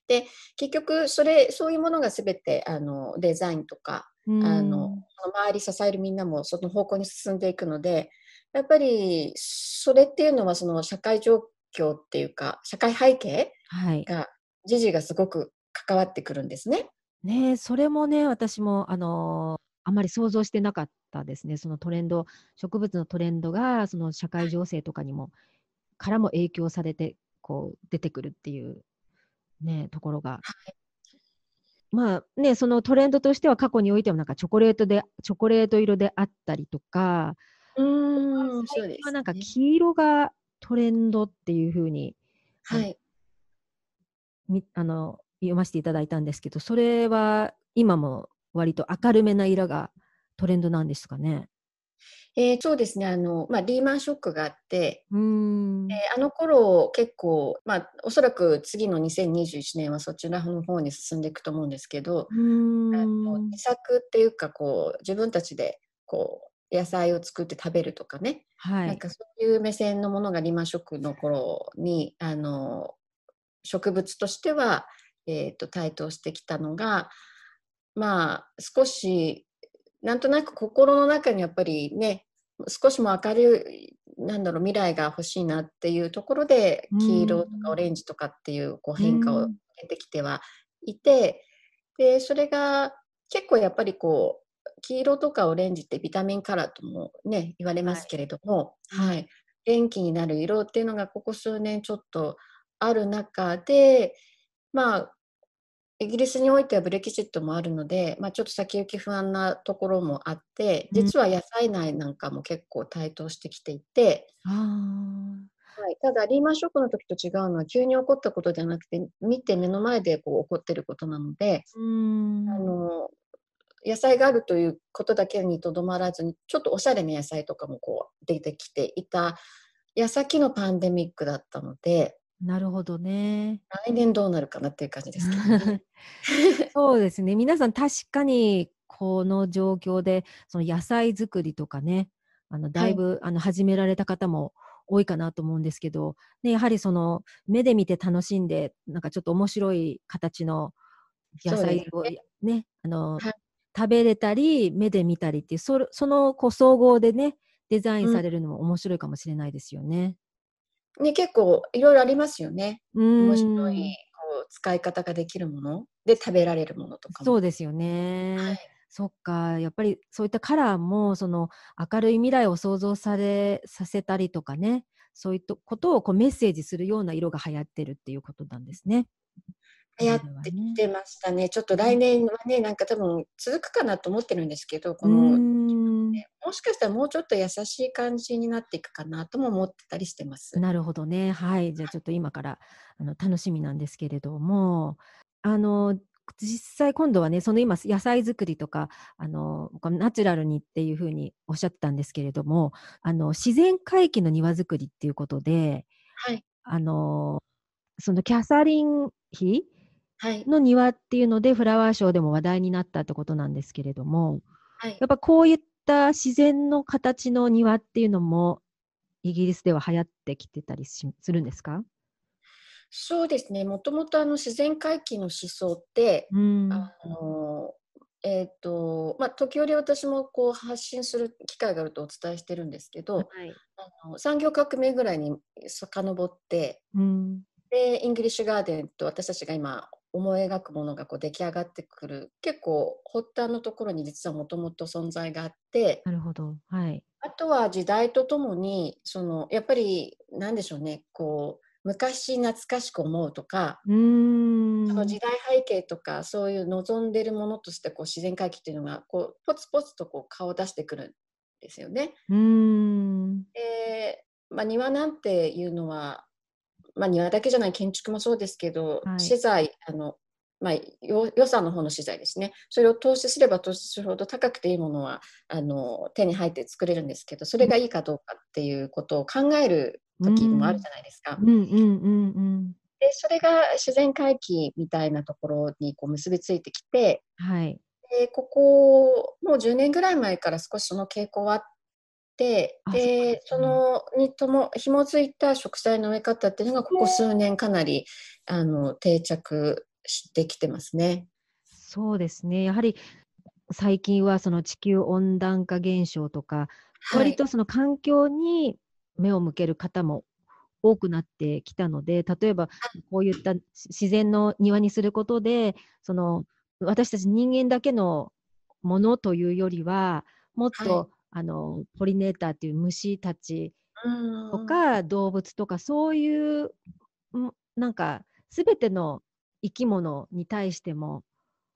で結局それそういうものが全てあのデザインとか、あの周り支えるみんなもその方向に進んでいくのでやっぱりそれっていうのはその社会状況っていうか社会背景が、時事がすごく関わってくるんですね。ねそれもね私もあのあまり想像してなかったですね。そのトレンド植物のトレンドがその社会情勢とかにもからも影響されてこう出てくるっていうね、ところが。はい、まあね、そのトレンドとしては過去においてもなんかチョコレートで、チョコレート色であったりとか、うん、最近はなんか黄色がトレンドっていうふうに、はい、みあの読ませていただいたんですけど、それは今も割と明るめな色がトレンドなんですかね？えー、そうですね。あの、まあ、リーマンショックがあってうん。えー、あの頃結構、まあ、おそらく次の2021年はそちらの方に進んでいくと思うんですけどうん。自作っていうかこう自分たちでこう野菜を作って食べるとかね、はい、なんかそういう目線のものがリーマンショックの頃にあの植物としては、えーと台頭してきたのがまあ少しなんとなく心の中にやっぱりね少しも明るいなんだろう未来が欲しいなっていうところで黄色とかオレンジとかっていうこう変化を出てきてはいて、でそれが結構やっぱりこう黄色とかオレンジってビタミンカラーともね言われますけれども、はい、はい、元気になる色っていうのがここ数年ちょっとある中でまあイギリスにおいてはブレキシットもあるので、まあ、ちょっと先行き不安なところもあって、実は野菜内なんかも結構台頭してきていて、はい、ただリーマンショックの時と違うのは急に起こったことじゃなくて見て目の前でこう起こってることなのであの野菜があるということだけにとどまらずにちょっとおしゃれな野菜とかもこう出てきていた矢先のパンデミックだったのでなるほどね。来年どうなるかなっていう感じですけどね。そうですね。皆さん確かにこの状況で、その野菜作りとかね、あのだいぶ、あの始められた方も多いかなと思うんですけど、ね、やはりその目で見て楽しんで、なんかちょっと面白い形の野菜をねね、あの、はい食べれたり、目で見たりっていう、そのこう総合でね、デザインされるのも面白いかもしれないですよね。ね、結構いろいろありますよね。面白いこう使い方ができるもので食べられるものとかも。そうですよね。はいそっか、やっぱりそういったカラーも、その明るい未来を想像されさせたりとかね、そういったことをこうメッセージするような色が流行ってるっていうことなんですね。流行ってきてましたね。ちょっと来年はね、なんか多分続くかなと思ってるんですけど、この、んねもしかしたらもうちょっと優しい感じになっていくかなとも思ってたりしてます。なるほどね。はい。じゃあちょっと今からあの楽しみなんですけれども、あの、実際今度はね、その今野菜作りとか、あの、ナチュラルにっていうふうにおっしゃってたんですけれども、あの、自然回帰の庭作りっていうことで、はい。あの、そのキャサリン妃はい。の庭っていうのでフラワーショーでも話題になったってことなんですけれども、はいやっぱこういった自然の形の庭っていうのもイギリスでは流行ってきてたりしするんですか？そうですね。もともとあの自然回帰の思想って、うん。あのえっ、と、まあ、時折私もこう発信する機会があるとお伝えしてるんですけど、はい。あの産業革命ぐらいに遡って、うん。で、イングリッシュガーデンと私たちが今思い描くものがこう出来上がってくる、結構発端のところに実はもともと存在があって、なるほど。はい。あとは時代とともに、そのやっぱりなんでしょうね、こう昔懐かしく思うとか、うーん。その時代背景とかそういう望んでいるものとしてこう自然回帰っていうのがこうポツポツとこう顔を出してくるんですよね。うーん。で、まあ、庭なんていうのは、まあ、庭だけじゃない建築もそうですけど、はい資材あの、まあ、よ予算の方の資材ですねそれを投資すれば投資するほど高くていいものはあの手に入って作れるんですけどそれがいいかどうかっていうことを考える時もあるじゃないですか。でそれが自然回帰みたいなところにこう結びついてきてはい。でここもう10年ぐらい前から少しその傾向はあってでそのにとも紐づいた植栽の植え方っていうのがここ数年かなりあの定着してきてますね。そうですね。やはり最近はその地球温暖化現象とか、割とその環境に目を向ける方も多くなってきたので、例えばこういったし自然の庭にすることで、その私たち人間だけのものというよりは、もっと、はいあのポリネーターっていう虫たちうん。とか動物とかそういう、んなんか全ての生き物に対しても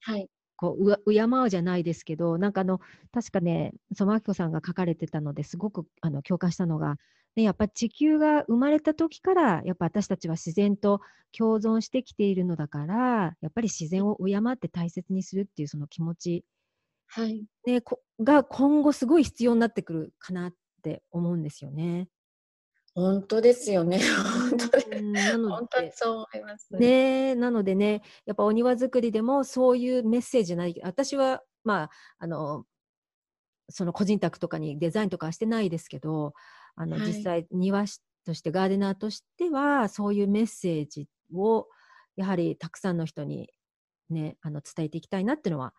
はい。こううわ敬うじゃないですけど、なんかあの確かね、そのあきこさんが書かれてたのですごくあの共感したのが、ね、やっぱり地球が生まれた時から、やっぱ私たちは自然と共存してきているのだから、やっぱり自然を敬って大切にするっていうその気持ち、はいね、こが今後すごい必要になってくるかなって思うんですよね。本当ですよね。本当でうんなの本当にでそう思います。ねえなのでね、やっぱお庭作りでもそういうメッセージない、私は、まあ、あの、その個人宅とかにデザインとかはしてないですけど、あの、はい実際庭師としてガーデナーとしては、そういうメッセージを、やはりたくさんの人にね、あの、伝えていきたいなっていうのは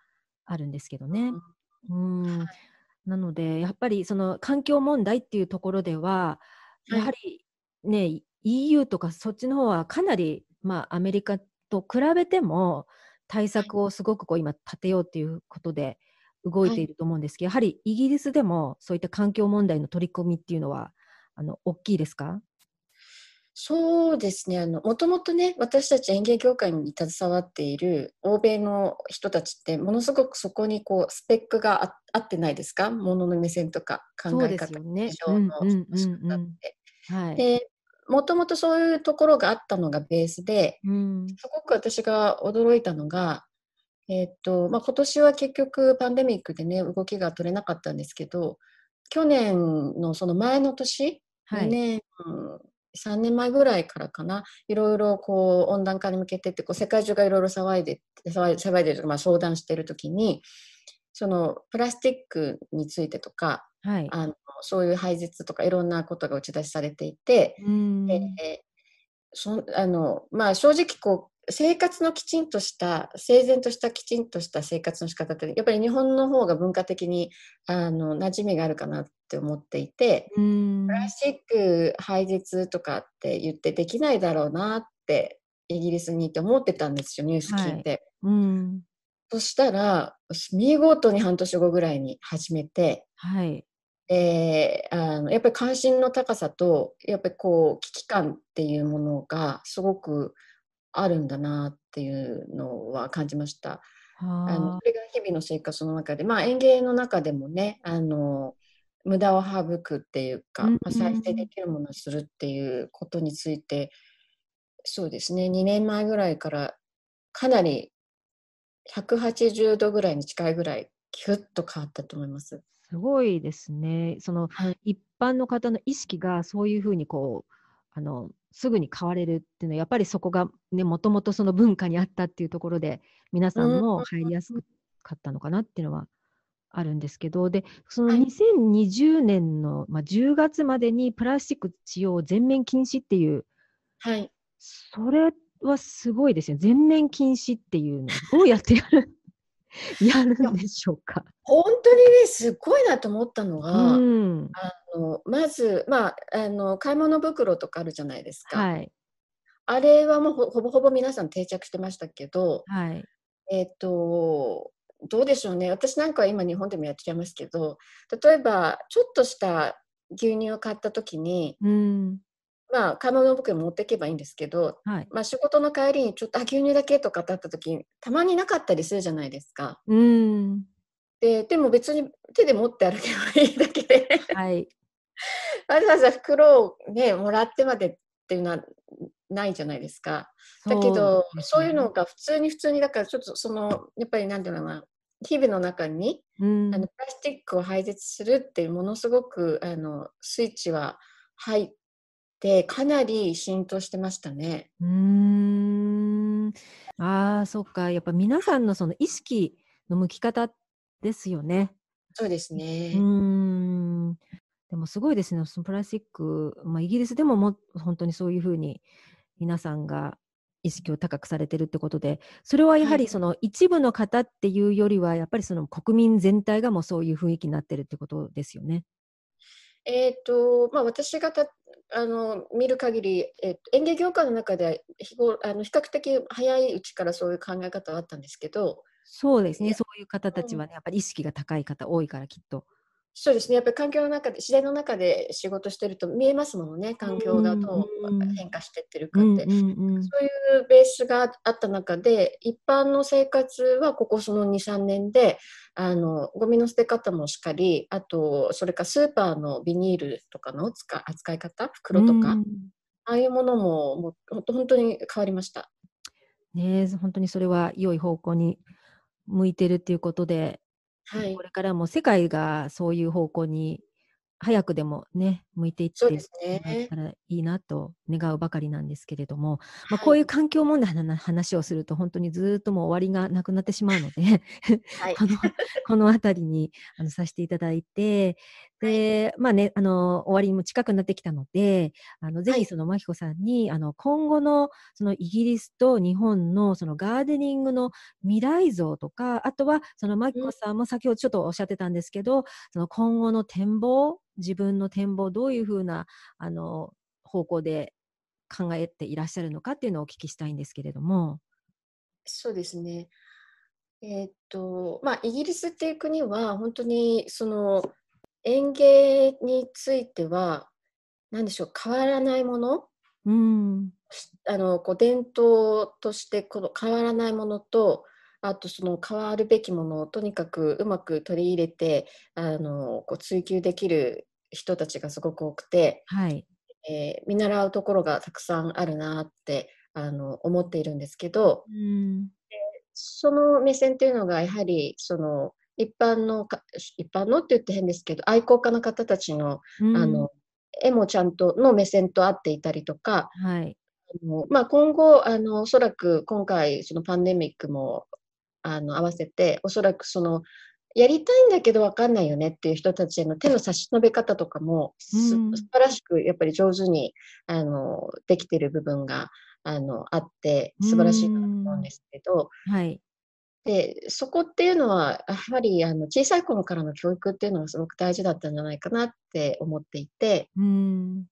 あるんですけどね。うん。なので、やっぱりその環境問題っていうところでは、はい。やはりね、EU とかそっちの方はかなり、まあ、アメリカと比べても対策をすごくこう今立てようっていうことで動いていると思うんですけど、やはりイギリスでもそういった環境問題の取り組みっていうのはあの大きいですか？そうですね。あの、もともとね、私たち園芸業界に携わっている欧米の人たちって、ものすごくそこにこう、スペックがあ合ってないですか？ものの目線とか考え方、ですよね市。場の仕方っうんて。はい。で、もともとそういうところがあったのがベースで、うんすごく私が驚いたのが、えーっと、まあ、今年は結局パンデミックでね、動きが取れなかったんですけど、去年のその前の年、2はい。年3年前ぐらいからかな。いろいろこう温暖化に向けてってこう世界中がいろいろ騒いで騒い騒いでる、まあ、相談してる時にそのプラスチックについてとか、はい、あのそういう排泄とかいろんなことが打ち出しされていて、でそあのまあ、正直こう生活のきちんとした整然としたきちんとした生活の仕方ってやっぱり日本の方が文化的にあの馴染みがあるかなって思っていてプラスチック排泄とかって言ってできないだろうなってイギリスにいて思ってたんですよニュース聞いて。はい、うん。そしたら見事に半年後ぐらいに始めて、はい、えー、あのやっぱり関心の高さとやっぱりこう危機感っていうものがすごくあるんだなっていうのは感じました。あのそれが日々の生活の中で、まあ、園芸の中でもねあの無駄を省くっていうか、まあ、再生できるものをするっていうことについてそうですね2年前ぐらいからかなり180度ぐらいに近いぐらいキュッと変わったと思います。すごいですね。その、はい、一般の方の意識がそういうふうにこうあのすぐに変われるっていうのはやっぱりそこがねもともとその文化にあったっていうところで皆さんも入りやすかったのかなっていうのはあるんですけどでその2020年の、まあ、10月までにプラスチック使用全面禁止っていう、はい、それはすごいですよ。全面禁止っていうのどうやってやるやるんでしょうか。本当にね、すごいなと思ったのが、うん、あのまず、まあ、あの買い物袋とかあるじゃないですか。はい、あれはもうほぼほぼ皆さん定着してましたけど、はい、えっ、ー、と、どうでしょうね。私なんかは今日本でもやっちゃいますけど、例えばちょっとした牛乳を買った時に、うん、まあ、買い物袋持っていけばいいんですけど、はい、まあ、仕事の帰りにちょっとあ牛乳だけとかってあった時たまになかったりするじゃないですか。うんででも別に手で持って歩けばいいだけで。はい、わざわざ袋を、ね、もらってまでっていうのはないじゃないですか。だけどそう、ね,、いうのが普通に普通にだからちょっとそのやっぱりなんていうのかな日々の中に、うん、あのプラスチックを排泄するっていうものすごくあのスイッチは入ってかなり浸透してましたね。うん。ああそっか。やっぱ皆さんのその意識の向き方ですよね。そうですね。うんでもすごいですね、そのプラスチック、まあ、イギリスでもも本当にそういうふうに皆さんが意識を高くされてるってことで、それはやはりその一部の方っていうよりは、やっぱりその国民全体がもうそういう雰囲気になってるってことですよね。えーとまあ、私がたあの見る限り、えー、園芸業界の中では日あの比較的早いうちからそういう考え方はあったんですけどそうですねそういう方たちはね、やっぱり意識が高い方多いからきっと。そうですねやっぱり環境の中で自然の中で仕事してると見えますものね環境がどう変化してってるかって、そういうベースがあった中で一般の生活はここその23年であのゴミの捨て方もしっかりあとそれからスーパーのビニールとかの扱い方袋とか、ああいうものももう本当に変わりました。ね本当にそれは良い方向に向いてるっていうことではい、これからも世界がそういう方向に早くでもね、向いていってもらったらいいなと願うばかりなんですけれども、ね、まあ、こういう環境問題の話をすると本当にずっともう終わりがなくなってしまうので はい、この この辺りにあのさせていただいて、で、まあね、あの、終わりも近くなってきたので、あの、ぜひその、まきこさんに、あの、今後の、その、イギリスと日本の、その、ガーデニングの未来像とか、あとは、その、まきこさんも先ほどちょっとおっしゃってたんですけど、その、今後の展望、自分の展望、どういうふうな、あの、方向で考えていらっしゃるのかっていうのをお聞きしたいんですけれども。そうですね。えー、っと、まあ、イギリスっていう国は、本当に、その、園芸については何でしょう変わらないもの、うん、あのこう伝統としてこの変わらないものとあとその変わるべきものをとにかくうまく取り入れてあのこう追求できる人たちがすごく多くて、はい。えー、見習うところがたくさんあるなってあの思っているんですけど、うん、その目線っていうのがやはりその一般の一般のって言って変ですけど愛好家の方たちのうん、あの絵もちゃんとの目線と合っていたりとか、はい。あのまあ、今後、あのおそらく今回、そのパンデミックもあの合わせて、おそらくそのやりたいんだけど分かんないよねっていう人たちへの手の差し伸べ方とかもす、うん素晴らしくやっぱり上手にあのできてる部分があのあって、素晴らしいなと思うんですけど、はい。でそこっていうのは、やはりあの小さい頃からの教育っていうのがすごく大事だったんじゃないかなって思っていて、うん。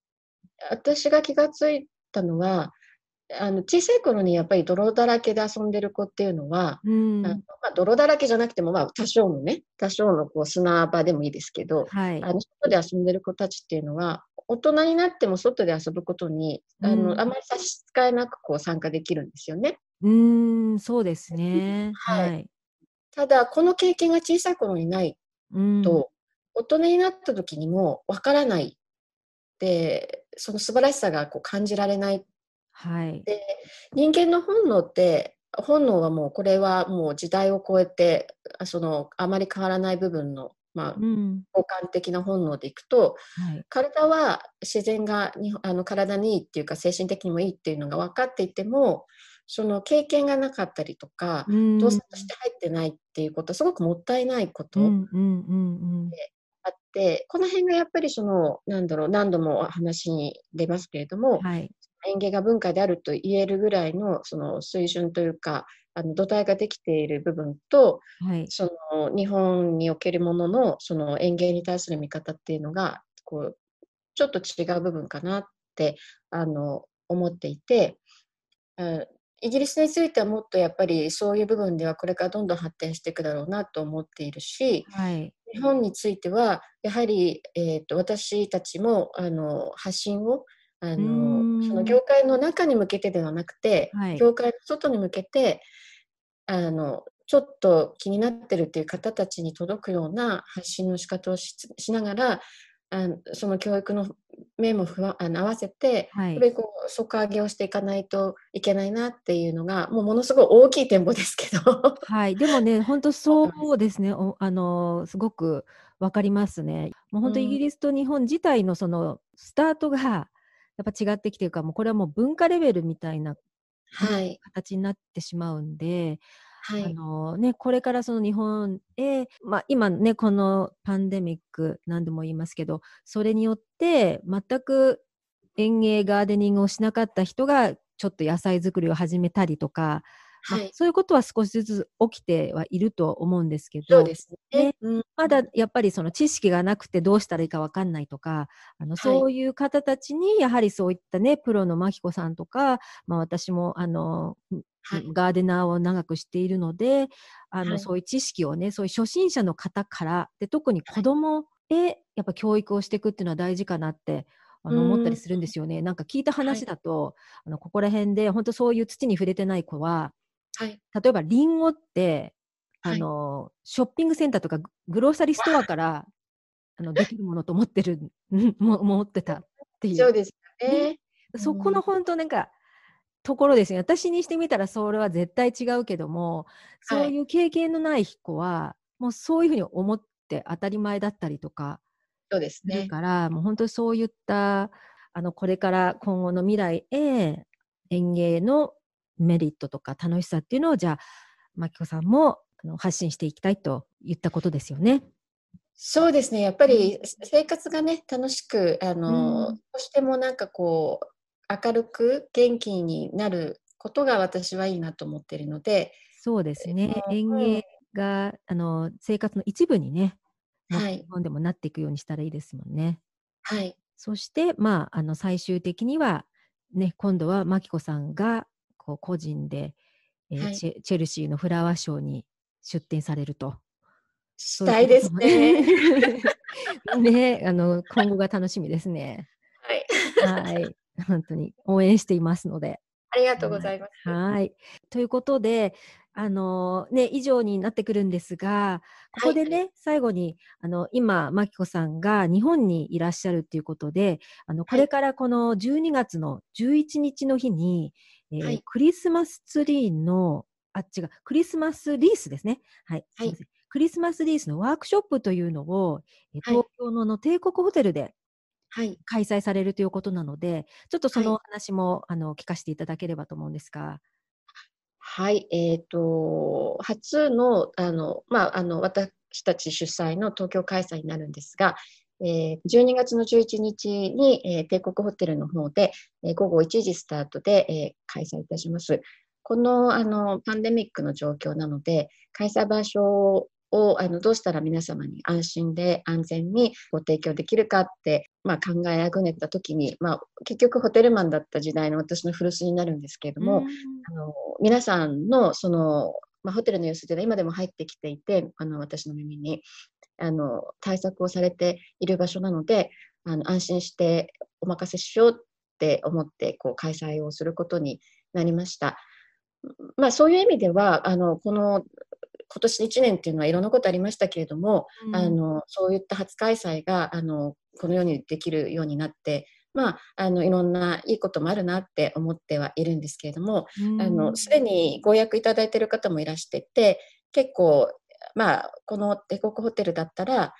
私が気がついたのは、あの小さい頃にやっぱり泥だらけで遊んでる子っていうのは、うんあのまあ、泥だらけじゃなくても、まあ、多少のね、多少のこう砂場でもいいですけど、はい。あの外で遊んでる子たちっていうのは、大人になっても外で遊ぶことに、あのうんあまり差し支えなくこう参加できるんですよね。うん、そうですね。はいはい。ただ、この経験が小さい頃にないうん。と、大人になった時にもわからないで、その素晴らしさがこう感じられないはい。で人間の本能って本能はもうこれはもう時代を超えてあそのあまり変わらない部分の、まあ、うん。交換的な本能でいくとはい。体は自然がにあの体にいいっていうか精神的にもいいっていうのが分かっていてもその経験がなかったりとかうん動作として入ってないっていうことはすごくもったいないこと、うんうんうんあってこの辺がやっぱりそのなんだろう何度も話に出ますけれどうもん。はい。園芸が文化であると言えるぐらいのその水準というかあの土台ができている部分とはい。その日本におけるもののその園芸に対する見方っていうのがこうちょっと違う部分かなってあの思っていて、うんイギリスについてはもっとやっぱりそういう部分ではこれからどんどん発展していくだろうなと思っているし、はい。日本についてはやはり、えー、と私たちもあの発信をあのその業界の中に向けてではなくて、はい業界の外に向けてあのちょっと気になってるっていう方たちに届くような発信の仕方をししながらあのその教育の面もふわあの合わせてはいやっぱりこう底上げをしていかないといけないなっていうのがもうものすごい大きい展望ですけど。はい。でもね、本当そうですね。おあの、すごくわかりますね。もう本当うんイギリスと日本自体のそのスタートがやっぱ違ってきてるから、もうこれはもう文化レベルみたいなはい、形になってしまうんで、あはい、のね、これからその日本へ、まあ、今ね、このパンデミック、何度も言いますけど、それによって全く園芸、ガーデニングをしなかった人が、ちょっと野菜作りを始めたりとか、まあはい、そういうことは少しずつ起きてはいると思うんですけど、そうですね。ねうん。まだやっぱりその知識がなくてどうしたらいいかわかんないとか、あのはい。そういう方たちにやはりそういったね、プロのマキコさんとか、まあ私もあの、はいガーデナーを長くしているので、あの、はい。そういう知識をね、そういう初心者の方から、で、特に子供へやっぱ教育をしていくっていうのは大事かなって、あのうん。思ったりするんですよね。なんか聞いた話だと、あのここら辺で本当そういう土に触れてない子は、はい、例えばリンゴって、あはい。の、ショッピングセンターとかググローサリーストアからあ。のできるものと思ってる、う んも思ってたっていう。そうですよね。そこの本当なんか、ところですね。私にしてみたらそれは絶対違うけども、はいそういう経験のない子は、もうそういうふうに思って当たり前だったりとかそうですね。から、もう本当にそういった、あの、これから今後の未来へ園芸のメリットとか楽しさっていうのを、じゃあ、マキコさんもあの発信していきたいと言ったことですよね。そうですね。やっぱり生活がね、楽しく、あの、うん少しでもなんかこう、明るく元気になることが私はいいなと思っているので、そうですね。うん園芸が、あの、生活の一部にね、はい日本でもなっていくようにしたらいいですもんね。はい、そして、まあ、あの、最終的には、ね、今度はマキコさんが、こう、個人で、えーはいチェチェルシーのフラワーショーに出展されると。したいですね。ね。ね、あの、今後が楽しみですね。はい、はい。本当に応援していますので。ありがとうございます。はい。ということで、あのね、以上になってくるんですが、ここでね、最後に、あの、今、マキコさんが日本にいらっしゃるということで、あの、これからこの12月の11日の日に、えーはいクリスマスツリーの、あ、違う、クリスマスリースですね。はい。すいませんクリスマスリースのワークショップというのを、えーはい東京の帝国ホテルではい。開催されるということなので、ちょっとそはいのお話も、あの聞かせていただければと思うんですが。はい、えっ、と、初の、あの、まあ、あの、私たち主催の東京開催になるんですが、えー12月の11日に、えー帝国ホテルの方で、えー午後1時スタートで、えー開催いたします。この、あの、パンデミックの状況なので、開催場所をあのどうしたら皆様に安心で安全にご提供できるかって、まあ、考えあぐねた時に、まあ、結局ホテルマンだった時代の私の古巣になるんですけれども、あの皆さんのその、まあ、ホテルの様子というのは今でも入ってきていてあの私の耳にあの対策をされている場所なのであの安心してお任せしようって思ってこう開催をすることになりました。まあ、そういう意味ではあのこの今年1年っていうのはいろんなことありましたけれども、うん。あのそういった初開催があのこのようにできるようになって、まあ、あのいろんないいこともあるなって思ってはいるんですけれども、すでにご予約いただいている方もいらしてて結構、まあ、この帝国ホテルだったら、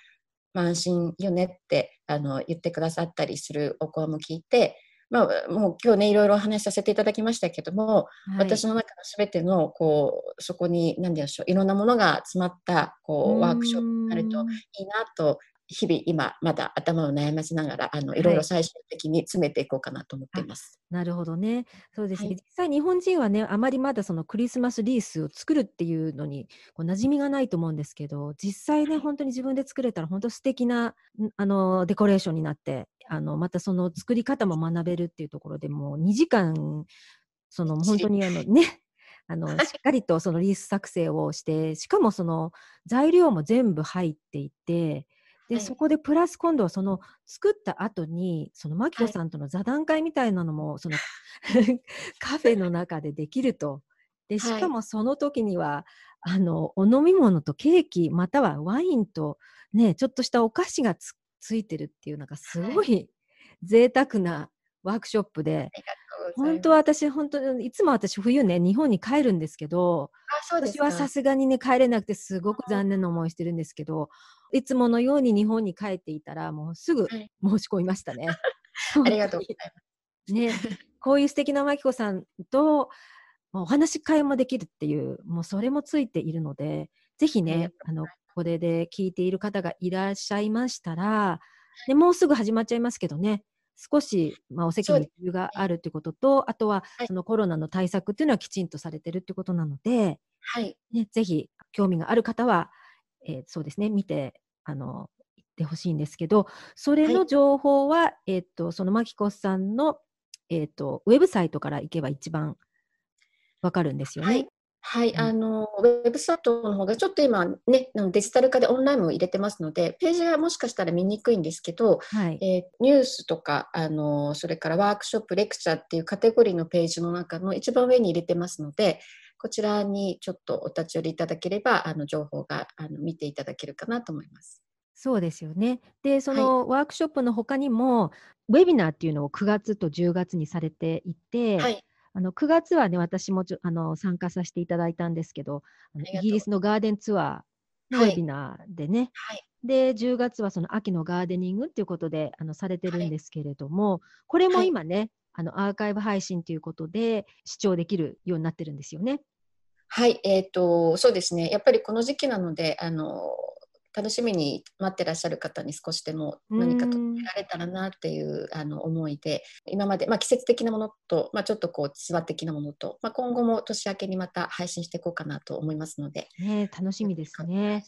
まあ、安心よねってあの言ってくださったりするお声も聞いて、まあ、もう今日ねいろいろお話しさせていただきましたけども、はい。私の中のすべてのこうそこに何でしょういろんなものが詰まったこうワークショップになるとうん。いいなと日々今まだ頭を悩ませながらあのいろいろ最終的に詰めていこうかなと思っています。なるほどね。そうですね。はい実際日本人はね、あまりまだそのクリスマスリースを作るっていうのにこう馴染みがないと思うんですけど、実際ね、本当に自分で作れたら本当素敵な、んあの、デコレーションになって、あの、またその作り方も学べるっていうところでもう2時間、その本当にあのね、あの、しっかりとそのリース作成をして、しかもその材料も全部入っていて、で、はい。そこでプラス今度はその作った後に、そのマキコはい。さんとの座談会みたいなのも、その カフェの中でできると。で、しはい。かもその時には、あの、お飲み物とケーキ、またはワインと、ね、ちょっとしたお菓子がつついてるっていう、なんかすごい贅沢なワークショップで、本当は私、本当にいつも私冬ね、日本に帰るんですけど、私はさすがにね、帰れなくてすごく残念な思いしてるんですけど、いつものように日本に帰っていたら、もうすぐはい。申し込みましたね。ありがとうございます。ね、こういう素敵なマキコさんとまあお話し会もできるっていう、もうそれもついているので、ぜひねと、うあの、これで聞いている方がいらっしゃいましたら、でもうすぐ始まっちゃいますけどね、少し、まあ、お席に余裕があるってことと、あとははい。そのコロナの対策っていうのはきちんとされてるってことなので、はい、ね、ぜひ興味がある方は、えーそうですね、見て、あの、行ってほしいんですけど、それのはい情報は、えっ、と、そのマキコさんの、えっ、と、ウェブサイトから行けば一番わかるんですよね。はい、はい、うんあのウェブサイトの方がちょっと今ね、デジタル化でオンラインも入れてますので、ページがもしかしたら見にくいんですけど、はい。えーニュースとかあの、それからワークショップ、レクチャーっていうカテゴリーのページの中の一番上に入れてますので、こちらにちょっとお立ち寄りいただければ、あの情報があの見ていただけるかなと思います。そうですよね。で、そのワークショップの他にも、ウェビナーっていうのを9月と10月にされていて、はい、あの9月はね、私もちょあの参加させていただいたんですけど、イギリスのガーデンツアーのウはい。ェビナーでね、はい、で、10月はその秋のガーデニングっていうことであのされてるはい。んですけれども、これもはい。今ね、あのアーカイブ配信ということで視聴できるようになってるんですよね。はい、えっ、と、そうですね、やっぱりこの時期なので、あの楽しみに待ってらっしゃる方に少しでも何か届けられたらなっていうあの思いで、今まで、まあ、季節的なものと、まあ、ちょっとこう、ツアー的なものと、まあ、今後も年明けにまた配信していこうかなと思いますので、ね、楽しみですね。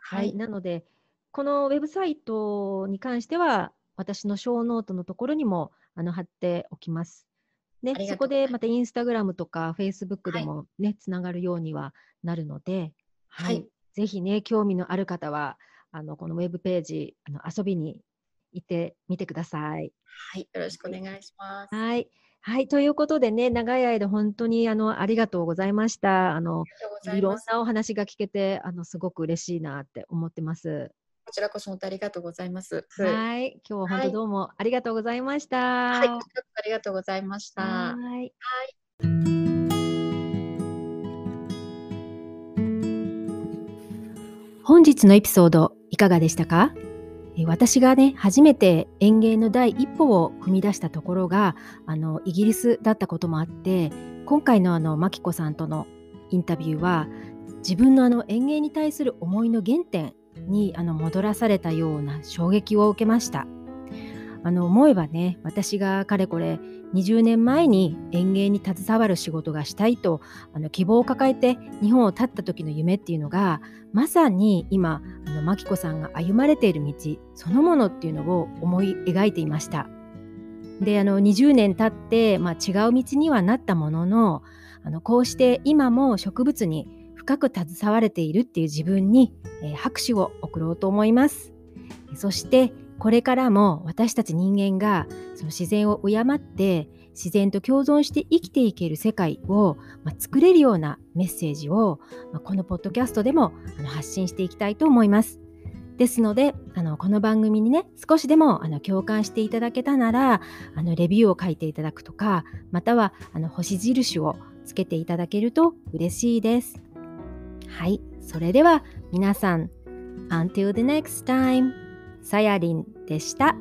ははいい、、なので、このウェブサイトに関しては、私のショーノートのところにもあの貼っておきます。ねそこでまたインスタグラムとかフェイスブックではいもね、つながるようにはなるので、はいぜひね、興味のある方は、あのこのウェブページ、あの遊びに行ってみてください。はい、よろしくお願いします。はい。はい。ということでね、長い間本当にあのありがとうございました。あの、いろん。なお話が聞けて、あの、すごく嬉しいなって思ってます。こちらこそ本当ありがとうございます。はい。今日は本はい当どうもありがとうございました。はい、ありがとうございました。はい。本日のエピソードいかがでしたか？私がね初めて園芸の第一歩を踏み出したところがあのイギリスだったこともあって今回のあのマキコさんとのインタビューは自分のあの園芸に対する思いの原点にあの戻らされたような衝撃を受けました。あの思えばね私がかれこれ20年前に園芸に携わる仕事がしたいとあの希望を抱えて日本を立った時の夢っていうのがまさに今あのマキコさんが歩まれている道そのものっていうのを思い描いていました。であの20年経って、まあ、違う道にはなったもののあのこうして今も植物に深く携われているっていう自分に、えー、拍手を送ろうと思います。そしてこれからも私たち人間がその自然を敬って自然と共存して生きていける世界を、まあ、作れるようなメッセージを、まあ、このポッドキャストでもあの発信していきたいと思います。ですのであのこの番組にね少しでもあの共感していただけたならあのレビューを書いていただくとかまたはあの星印をつけていただけると嬉しいです。はい、それでは皆さん Until the next time さやりんでした。